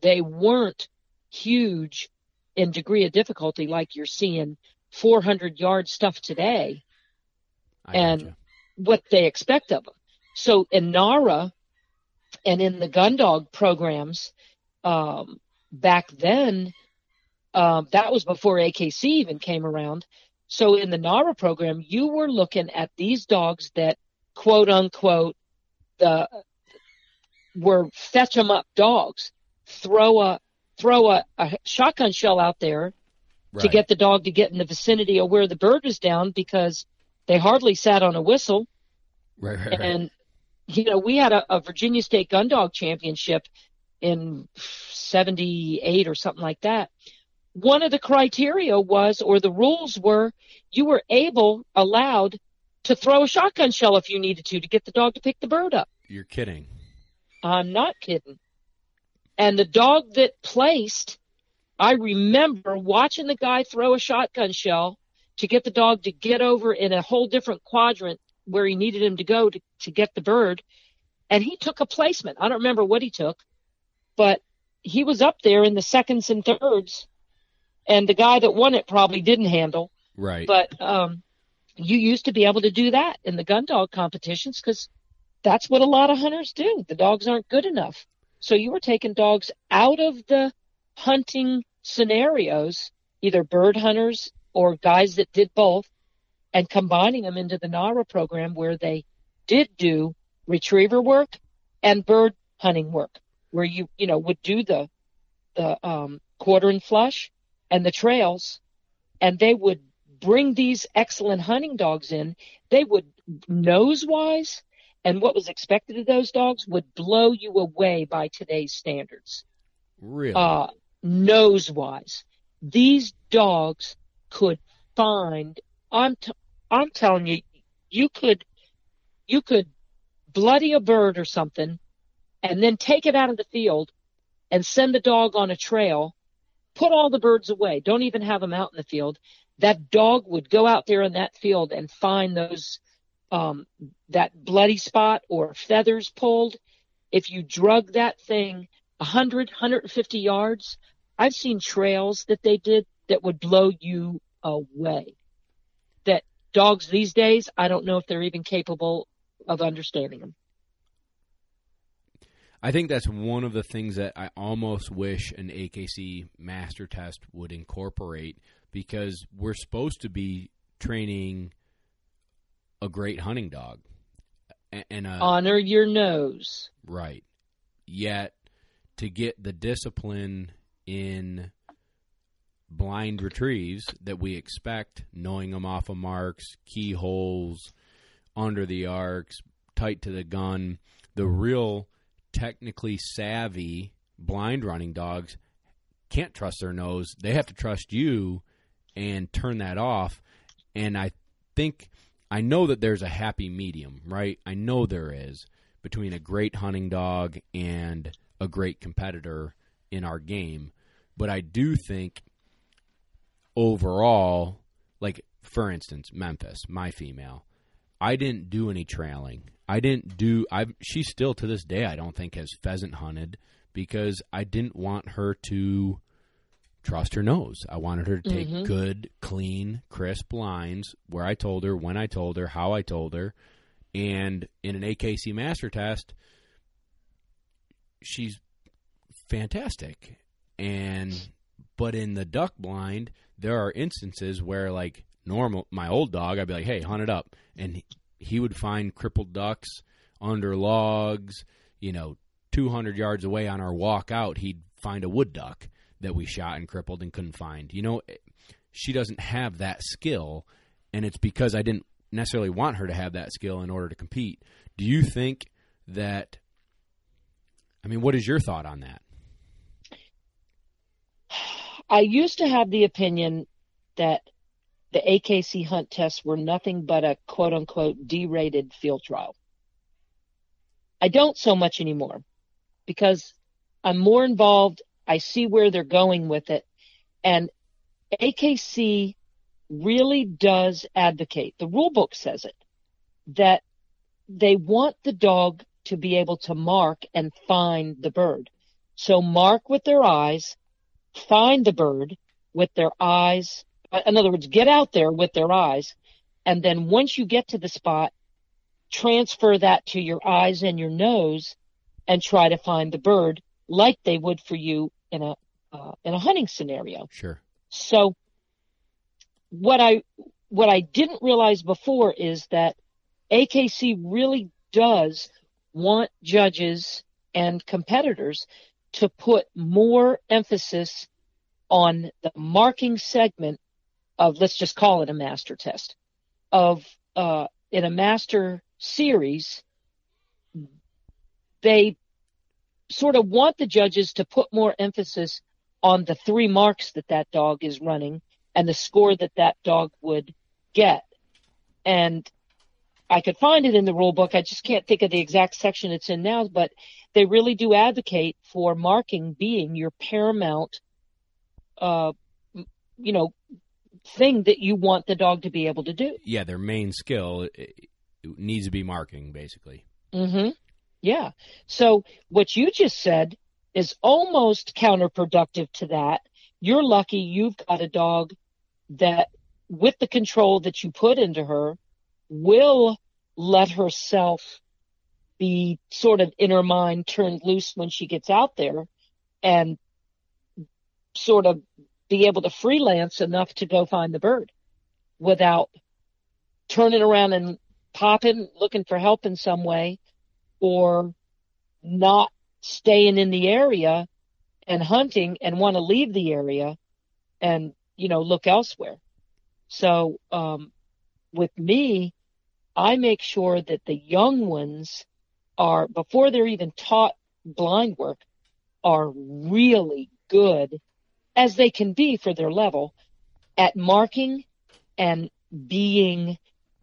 S2: They weren't huge in degree of difficulty like you're seeing 400 yard stuff today
S1: I
S2: and
S1: gotcha.
S2: what they expect of them. So in NAHRA and in the gun dog programs, um, back then, um, that was before AKC even came around. So in the NAHRA program, you were looking at these dogs that quote unquote the were fetch 'em up dogs. Throw a throw a, a shotgun shell out there to get the dog to get in the vicinity of where the bird was down because they hardly sat on a whistle.
S1: right, right, right.
S2: And you know, we had a, a Virginia State Gun Dog Championship in '78 or something like that. One of the criteria was, or the rules were, you were able, allowed to throw a shotgun shell if you needed to to get the dog to pick the bird up.
S1: You're kidding.
S2: I'm not kidding. And the dog that placed, I remember watching the guy throw a shotgun shell to get the dog to get over in a whole different quadrant where he needed him to go to, to get the bird. And he took a placement. I don't remember what he took, but he was up there in the seconds and thirds. And the guy that won it probably didn't handle.
S1: Right.
S2: But um, you used to be able to do that in the gun dog competitions because that's what a lot of hunters do. The dogs aren't good enough. So you were taking dogs out of the hunting scenarios, either bird hunters or guys that did both, and combining them into the NAHRA program where they did do retriever work and bird hunting work, where you, you know, would do the, the, um, quarter and flush and the trails and they would bring these excellent hunting dogs in. They would nose wise and what was expected of those dogs would blow you away by today's standards.
S1: really?
S2: Uh, nose wise, these dogs could find. I'm t- I'm telling you, you could you could bloody a bird or something, and then take it out of the field and send the dog on a trail. Put all the birds away. Don't even have them out in the field. That dog would go out there in that field and find those um, that bloody spot or feathers pulled. If you drug that thing 100, 150 yards, I've seen trails that they did that would blow you away. That dogs these days, I don't know if they're even capable of understanding them.
S1: I think that's one of the things that I almost wish an AKC master test would incorporate because we're supposed to be training a great hunting dog. And a,
S2: Honor your nose.
S1: Right. Yet to get the discipline in blind retrieves that we expect, knowing them off of marks, keyholes, under the arcs, tight to the gun, the real technically savvy blind running dogs can't trust their nose. They have to trust you and turn that off. And I think I know that there's a happy medium, right? I know there is between a great hunting dog and a great competitor in our game. But I do think overall, like for instance, Memphis, my female, I didn't do any trailing. I didn't do. I she still to this day I don't think has pheasant hunted because I didn't want her to trust her nose. I wanted her to take
S2: Mhm.
S1: good, clean, crisp lines where I told her, when I told her, how I told her, and in an AKC master test, she's fantastic. And but in the duck blind, there are instances where like normal my old dog, I'd be like, "Hey, hunt it up," and he- would find crippled ducks under logs. You know, two hundred yards away on our walk out, he'd find a wood duck that we shot and crippled and couldn't find. You know, eh, she doesn't have that skill, and it's because I didn't necessarily want her to have that skill in order to compete. Do you think that? I mean, what is your thought on that?
S2: I used to have the opinion that the AKC hunt tests were nothing but a quote unquote derated field trial. I don't so much anymore because I'm more involved. I see where they're going with it. And AKC really does advocate, the rule book says it, that they want the dog to be able to mark and find the bird. So mark with their eyes, find the bird with their eyes. In other words, get out there with their eyes. And then once you get to the spot, transfer that to your eyes and your nose and try to find the bird like they would for you in a, uh, in a hunting scenario.
S1: Sure.
S2: So what I what I didn't realize before is that AKC really does want judges and competitors to put more emphasis on the marking segment of let's just call it a master test of uh, in a master series they sort of want the judges to put more emphasis on the three marks that that dog is running and the score that that dog would get. And I could find it in the rule book. I just can't think of the exact section it's in now, but they really do advocate for marking being your paramount, uh, you know, thing that you want the dog to be able to do.
S1: Yeah, their main skill needs to be marking, basically.
S2: Mm-hmm. Yeah. So what you just said is almost counterproductive to that. You're lucky you've got a dog that with the control that you put into her will let herself be sort of in her mind turned loose when she gets out there and sort of be able to freelance enough to go find the bird without turning around and popping, looking for help in some way or not staying in the area and hunting and want to leave the area and you know look elsewhere. So um with me i make sure that the young ones are before they're even taught blind work are really good as they can be for their level at marking and being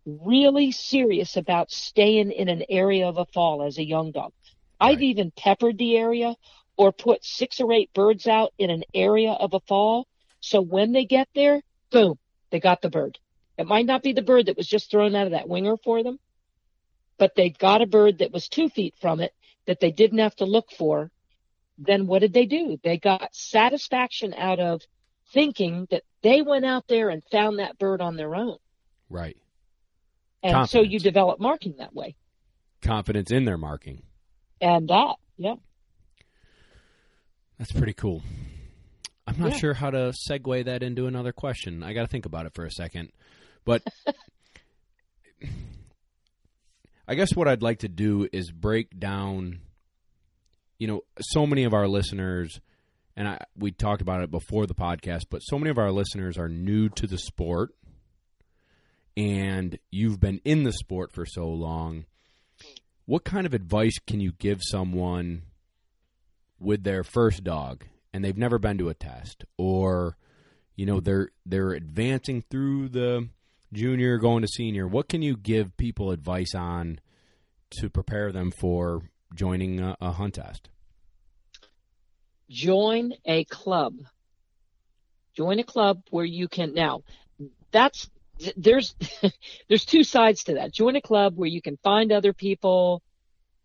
S2: really serious about staying in an area of a fall as a young dog. I've even peppered the area or put six or eight birds out in an area of a fall. So when they get there, boom, they got the bird. It might not be the bird that was just thrown out of that winger for them, but they got a bird that was two feet from it that they didn't have to look for. Then what did they do? They got satisfaction out of thinking that they went out there and found that bird on their own.
S1: Right.
S2: And so you develop marking that way.
S1: Confidence in their marking.
S2: And that, yeah.
S1: That's pretty cool. I'm not
S2: Yeah.
S1: sure how to segue that into another question. I got to think about it for a second. But [laughs] I guess what I'd like to do is break down you know, so many of our listeners and I we talked about it before the podcast, but so many of our listeners are new to the sport and you've been in the sport for so long. What kind of advice can you give someone with their first dog and they've never been to a test or you know they're they're advancing through the junior going to senior what can you give people advice on to prepare them for joining a, a hunt test
S2: Join a club. Join a club where you can now. That's there's [laughs] there's two sides to that. Join a club where you can find other people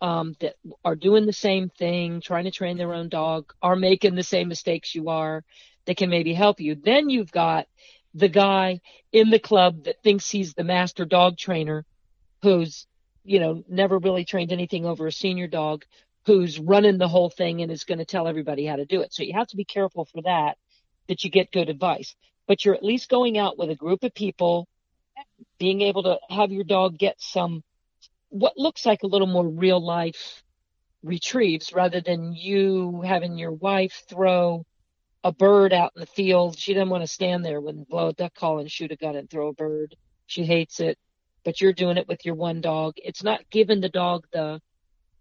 S2: um, that are doing the same thing, trying to train their own dog, are making the same mistakes you are. That can maybe help you. Then you've got the guy in the club that thinks he's the master dog trainer, who's you know never really trained anything over a senior dog, who's running the whole thing and is going to tell everybody how to do it. So you have to be careful for that, that you get good advice. But you're at least going out with a group of people, being able to have your dog get some, what looks like a little more real life retrieves rather than you having your wife throw a bird out in the field. She doesn't want to stand there and blow a duck call and shoot a gun and throw a bird. She hates it, but you're doing it with your one dog. It's not giving the dog the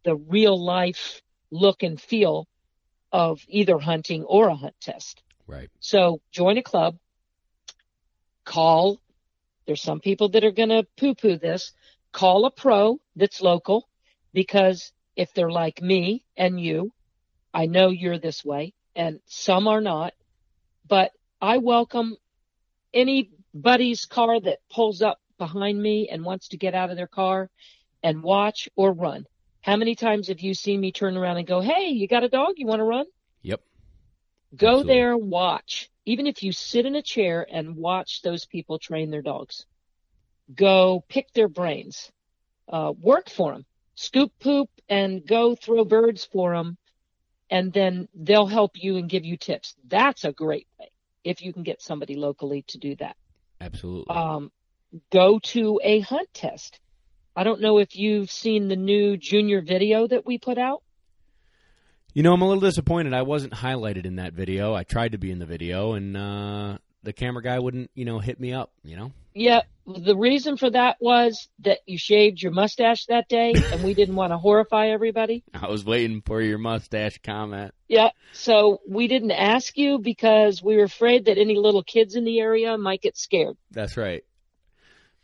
S2: the real life look and feel of either hunting or a hunt test.
S1: Right.
S2: So join a club, call. There's some people that are going to poo poo this. Call a pro that's local because if they're like me and you, I know you're this way and some are not, but I welcome anybody's car that pulls up behind me and wants to get out of their car and watch or run. How many times have you seen me turn around and go, Hey, you got a dog? You want to run?
S1: Yep.
S2: Go
S1: Absolutely.
S2: there, watch. Even if you sit in a chair and watch those people train their dogs, go pick their brains, uh, work for them, scoop poop and go throw birds for them. And then they'll help you and give you tips. That's a great way if you can get somebody locally to do that.
S1: Absolutely.
S2: Um, go to a hunt test. I don't know if you've seen the new junior video that we put out.
S1: You know, I'm a little disappointed. I wasn't highlighted in that video. I tried to be in the video, and uh, the camera guy wouldn't, you know, hit me up. You know.
S2: Yeah, the reason for that was that you shaved your mustache that day, [laughs] and we didn't want to horrify everybody.
S1: I was waiting for your mustache comment.
S2: Yeah, so we didn't ask you because we were afraid that any little kids in the area might get scared.
S1: That's right.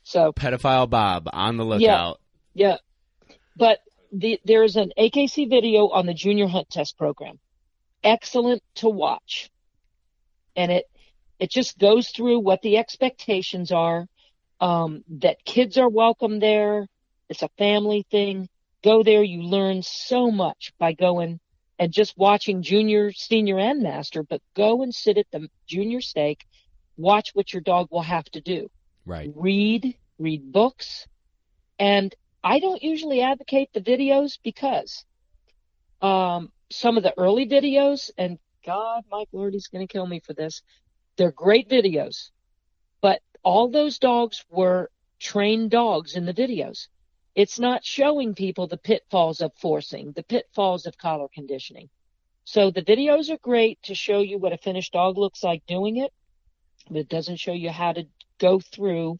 S2: So
S1: Pedophile Bob on the lookout.
S2: yeah, yeah. but the, there's an AKC video on the junior hunt test program. Excellent to watch, and it it just goes through what the expectations are. Um, that kids are welcome there. It's a family thing. Go there. You learn so much by going and just watching junior, senior, and master, but go and sit at the junior stake. Watch what your dog will have to do.
S1: Right.
S2: Read, read books. And I don't usually advocate the videos because, um, some of the early videos, and God, Mike he's going to kill me for this. They're great videos, but all those dogs were trained dogs in the videos. It's not showing people the pitfalls of forcing, the pitfalls of collar conditioning. So the videos are great to show you what a finished dog looks like doing it, but it doesn't show you how to go through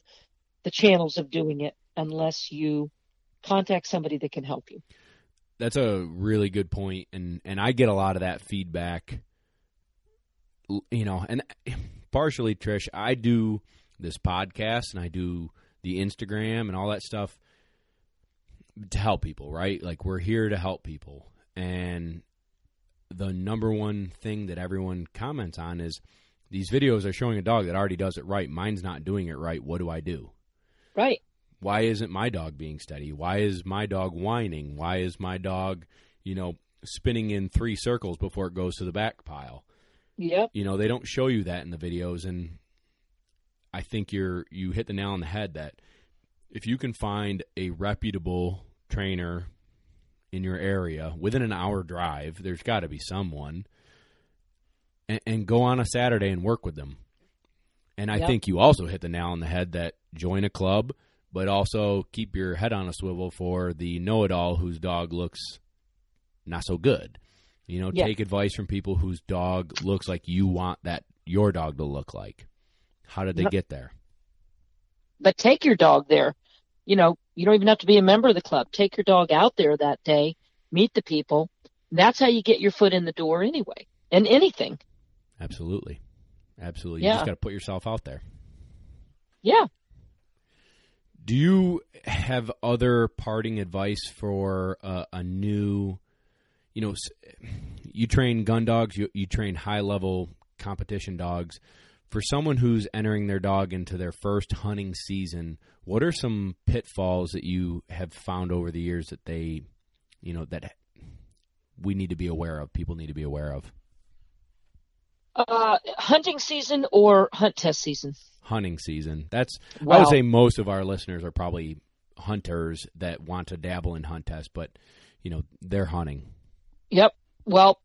S2: the channels of doing it unless you contact somebody that can help you.
S1: That's a really good point, and and I get a lot of that feedback. You know, and partially Trish, I do this podcast and I do the Instagram and all that stuff to help people, right? Like we're here to help people, and the number one thing that everyone comments on is these videos are showing a dog that already does it right. Mine's not doing it right. What do I do?
S2: Right.
S1: why isn't my dog being steady? Why is my dog whining? Why is my dog, you know, spinning in three circles before it goes to the back pile?
S2: Yep.
S1: You know, they don't show you that in the videos and I think you're you hit the nail on the head that if you can find a reputable trainer in your area within an hour drive, there's got to be someone and, and go on a Saturday and work with them. And I
S2: Yep.
S1: think you also hit the nail on the head that join a club, but also keep your head on a swivel for the know-it-all whose dog looks not so good. You know,
S2: Yeah.
S1: take advice from people whose dog looks like you want that your dog to look like. How did they get there?
S2: But take your dog there. You know, you don't even have to be a member of the club. Take your dog out there that day, meet the people. That's how you get your foot in the door anyway. And anything.
S1: Absolutely. Absolutely. You just got to put yourself out there.
S2: Yeah.
S1: Do you have other parting advice for uh, a new, you know, you train gun dogs, you, you train high level competition dogs. for someone who's entering their dog into their first hunting season, what are some pitfalls that you have found over the years that they, you know, that we need to be aware of? People need to be aware of.
S2: Uh, hunting season or hunt test season?
S1: Hunting season. That's I would say most of our listeners are probably hunters that want to dabble in hunt test, but you know they're hunting.
S2: Yep. Well,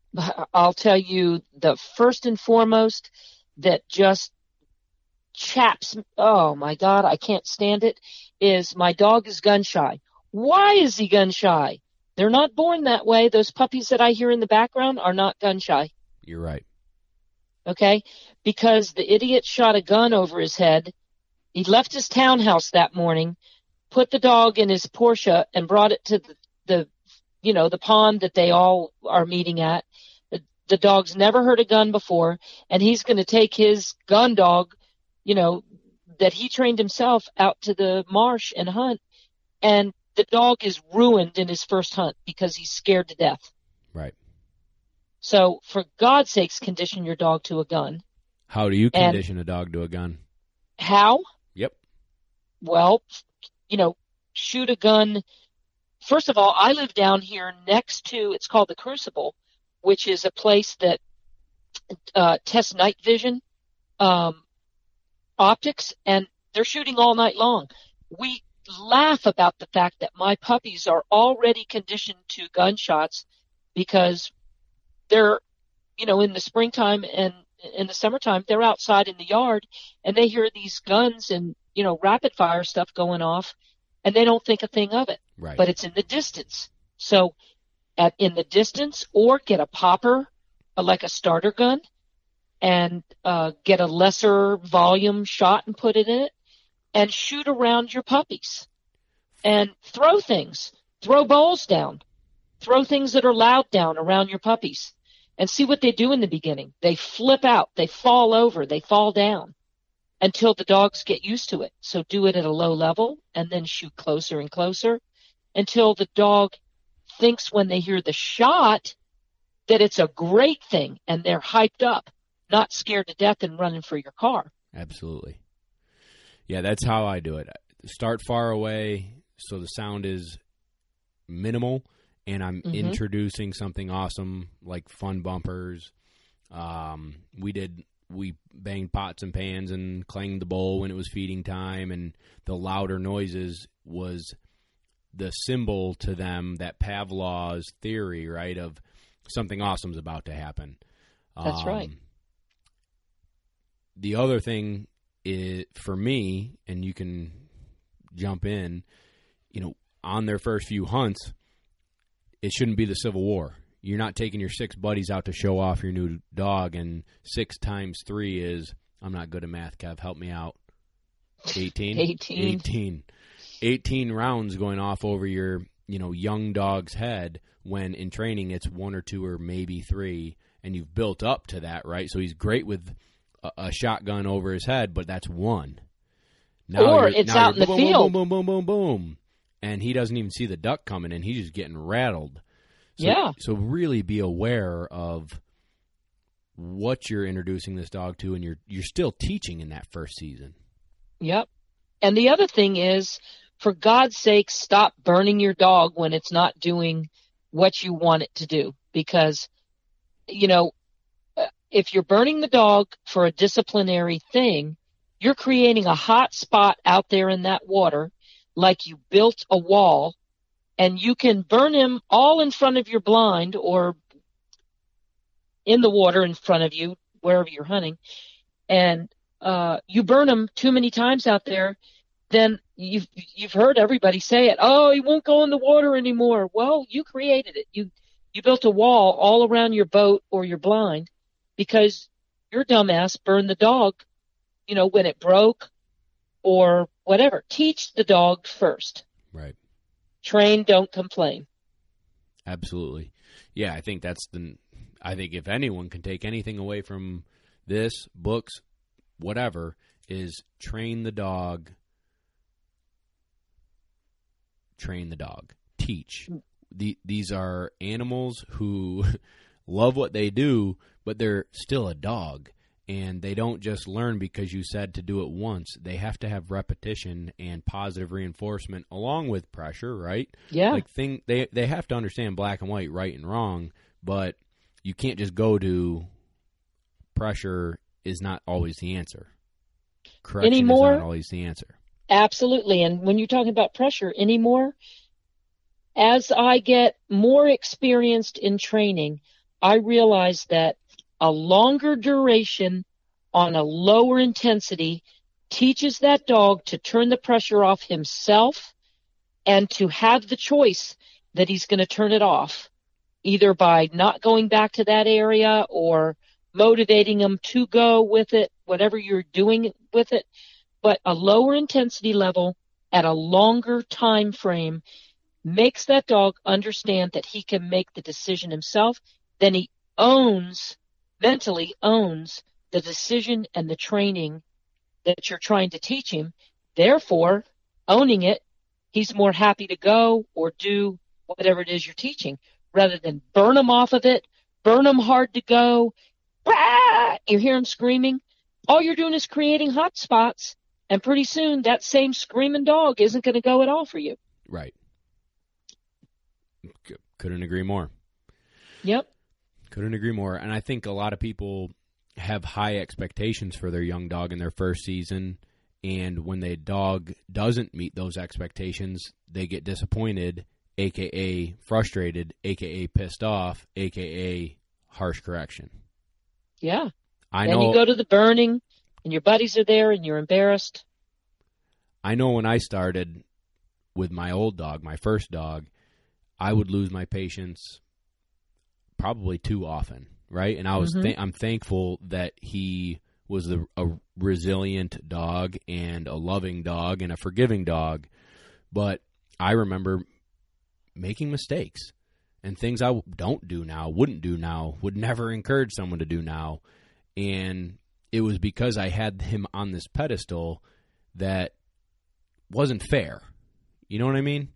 S2: I'll tell you the first and foremost that just chaps. Oh my God, I can't stand it. Is my dog is gun shy. Why is he gun shy? They're not born that way. Those puppies that I hear in the background are not gun shy.
S1: You're right.
S2: Okay, because the idiot shot a gun over his head. He left his townhouse that morning, put the dog in his Porsche, and brought it to the, the you know, the pond that they all are meeting at. The, the dog's never heard a gun before, and he's going to take his gun dog, you know, that he trained himself out to the marsh and hunt, and the dog is ruined in his first hunt because he's scared to death.
S1: Right.
S2: So, for God's sakes, condition your dog to a gun.
S1: How do you
S2: And-
S1: condition a dog to a gun?
S2: How?
S1: Yep.
S2: Well, you know, shoot a gun. First of all, I live down here next to, it's called the Crucible, which is a place that uh, tests night vision um, optics, and they're shooting all night long. We laugh about the fact that my puppies are already conditioned to gunshots because they're, you know, in the springtime and in the summertime, they're outside in the yard and they hear these guns and, you know, rapid fire stuff going off and they don't think a thing of it.
S1: Right.
S2: but it's in the distance. So at in the distance or get a popper uh, like a starter gun and uh, get a lesser volume shot and put it in it and shoot around your puppies. And throw things, throw balls down, throw things that are loud down around your puppies. And see what they do in the beginning. They flip out, they fall over, they fall down until the dogs get used to it. So do it at a low level and then shoot closer and closer until the dog thinks when they hear the shot that it's a great thing and they're hyped up, not scared to death and running for your car.
S1: Absolutely. Yeah, that's how I do it. Start far away so the sound is minimal and I'm
S2: Mhm.
S1: introducing something awesome like fun bumpers. Um, we did we banged pots and pans and clanged the bowl when it was feeding time and the louder noises was the symbol to them that Pavlov's theory, right, of something awesome's about to happen.
S2: That's right.
S1: Um, The other thing is for me, and you can jump in, you know, on their first few hunts, it shouldn't be the Civil War. You're not taking your six buddies out to show off your new dog, and six times three is I'm not good at math. Kev, help me out. 18?
S2: 18.
S1: 18. 18 rounds going off over your, you know, young dog's head when in training it's one or two or maybe three, and you've built up to that, right? So he's great with a, a shotgun over his head, but that's one.
S2: Or it's
S1: now
S2: out in the
S1: boom, boom. Boom, boom, boom, boom, boom. And he doesn't even see the duck coming, and he's just getting rattled. So,
S2: Yeah.
S1: So really be aware of what you're introducing this dog to, and you're you're still teaching in that first season.
S2: Yep. And the other thing is, for God's sake, stop burning your dog when it's not doing what you want it to do. Because, you know, uh, if you're burning the dog for a disciplinary thing, you're creating a hot spot out there in that water, like you built a wall, and you can burn him all in front of your blind or in the water in front of you, wherever you're hunting. And uh, you burn them too many times out there, then you've you've heard everybody say it. Oh, he won't go in the water anymore. Well, you created it. You you built a wall all around your boat or your blind because your dumbass burned the dog. You know when it broke or whatever. Teach the dog first.
S1: Right.
S2: Train, don't complain.
S1: Absolutely. Yeah, I think that's the. I think if anyone can take anything away from this, books, whatever, is train the dog. Train the dog. Teach. The, these are animals who [laughs] love what they do, but they're still a dog. And they don't just learn because you said to do it once. They have to have repetition and positive reinforcement along with pressure, right?
S2: Yeah.
S1: Like thing they they have to understand black and white, right and wrong, but you can't just go to pressure is not always the answer. Correction
S2: Anymore?
S1: is not always the answer.
S2: Absolutely. And when you're talking about pressure anymore, as I get more experienced in training, I realize that a longer duration on a lower intensity teaches that dog to turn the pressure off himself and to have the choice that he's going to turn it off either by not going back to that area or motivating him to go with it, whatever you're doing with it. But a lower intensity level at a longer time frame makes that dog understand that he can make the decision himself. Then he owns, mentally owns the decision and the training that you're trying to teach him. Therefore, owning it, he's more happy to go or do whatever it is you're teaching rather than burn him off of it, burn him hard to go. Bah! You hear him screaming. All you're doing is creating hot spots. And pretty soon that same screaming dog isn't going to go at all for you.
S1: Right. Couldn't agree more.
S2: Yep.
S1: Couldn't agree more. And I think a lot of people have high expectations for their young dog in their first season. And when the dog doesn't meet those expectations, they get disappointed, aka frustrated, aka pissed off, aka harsh correction.
S2: Yeah.
S1: I
S2: then
S1: know
S2: you go to the burning and your buddies are there and you're embarrassed.
S1: I know when I started with my old dog, my first dog, I would lose my patience probably too often, right? And I was
S2: Mhm.
S1: th- I'm thankful that he was the, a resilient dog and a loving dog and a forgiving dog, but I remember making mistakes and things I don't do now, wouldn't do now, would never encourage someone to do now, and it was because I had him on this pedestal that wasn't fair. You know what I mean?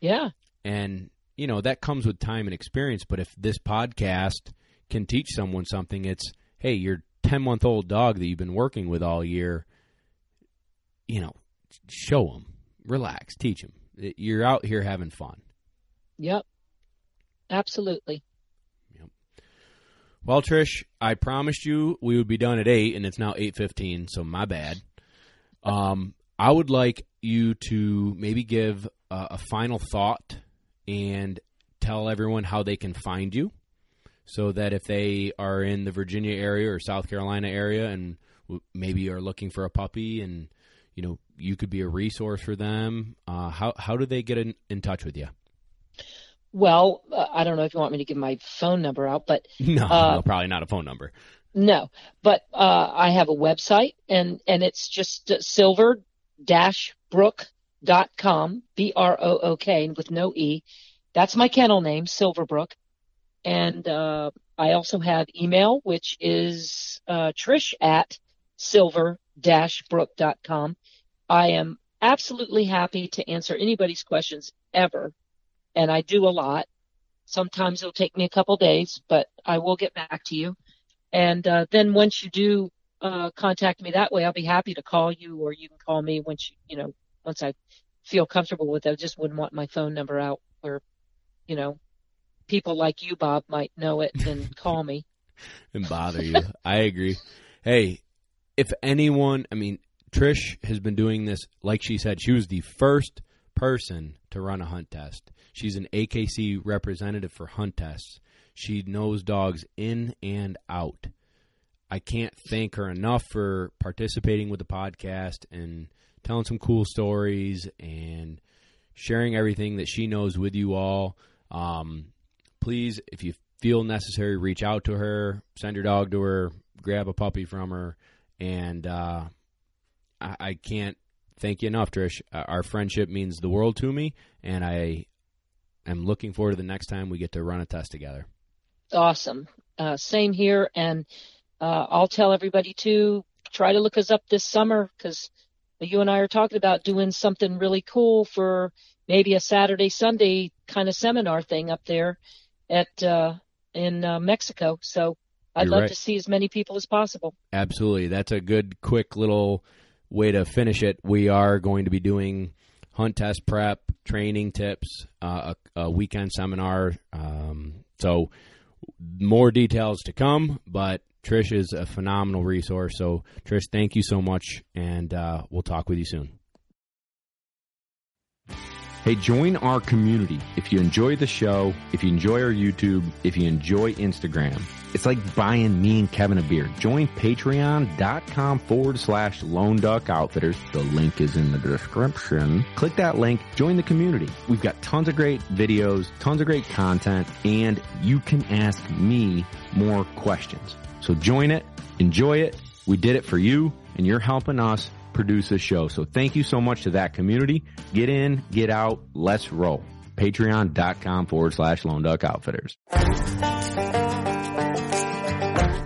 S2: Yeah.
S1: And you know that comes with time and experience. But if this podcast can teach someone something, it's hey, your ten month old dog that you've been working with all year. You know, show them, relax, teach them. You're out here having fun.
S2: Yep. Absolutely.
S1: Well, Trish, I promised you we would be done at eight, and it's now eight fifteen. So my bad. Um, I would like you to maybe give a, a final thought and tell everyone how they can find you, so that if they are in the Virginia area or South Carolina area and w- maybe are looking for a puppy, and you know you could be a resource for them. Uh, how how do they get in, in touch with you?
S2: Well, uh, I don't know if you want me to give my phone number out, but [laughs]
S1: No,
S2: Uh,
S1: no, probably not a phone number.
S2: no. But uh, I have a website, and and it's just uh, silver dash brook dot com b r o o k with no e. That's my kennel name, Silverbrook, and uh, I also have email, which is uh, Trish at silver brook dot com. I am absolutely happy to answer anybody's questions ever, and I do a lot. Sometimes it'll take me a couple days, but I will get back to you. And uh, then once you do uh, contact me that way, I'll be happy to call you, or you can call me once you, you know, once I feel comfortable with it. I just wouldn't want my phone number out where, you know, people like you, Bob, might know it and [laughs] call me.
S1: and bother you. I agree. Hey, if anyone, I mean, Trish has been doing this, like she said, she was the first person to run a hunt test. She's an AKC representative for hunt tests. She knows dogs in and out. I can't thank her enough for participating with the podcast and telling some cool stories and sharing everything that she knows with you all. Um, please, if you feel necessary, reach out to her, send your dog to her, grab a puppy from her, and uh, I, I can't thank you enough, Trish. Uh, our friendship means the world to me, and I am looking forward to the next time we get to run a test together.
S2: Awesome. Uh, same here. And uh, I'll tell everybody to try to look us up this summer because you and I are talking about doing something really cool for maybe a Saturday, Sunday kind of seminar thing up there at uh, in uh, Mexico. So I'd
S1: You're
S2: love
S1: right.
S2: to see as many people as possible.
S1: Absolutely. That's a good, quick little way to finish it. We are going to be doing hunt test prep, training tips, uh, a, a weekend seminar. Um, so, more details to come, but Trish is a phenomenal resource. So, Trish, thank you so much, and uh, we'll talk with you soon. Hey, join our community. If you enjoy the show, if you enjoy our YouTube, if you enjoy Instagram, it's like buying me and Kevin a beer. Join patreon.com forward slash lone duck outfitters. The link is in the description. Click that link, join the community. We've got tons of great videos, tons of great content, and you can ask me more questions. So join it, enjoy it. We did it for you, and you're helping us produce this show. So thank you so much to that community. Get in, get out, let's roll. Patreon.com forward slash Lone Duck Outfitters.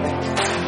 S4: Thank you.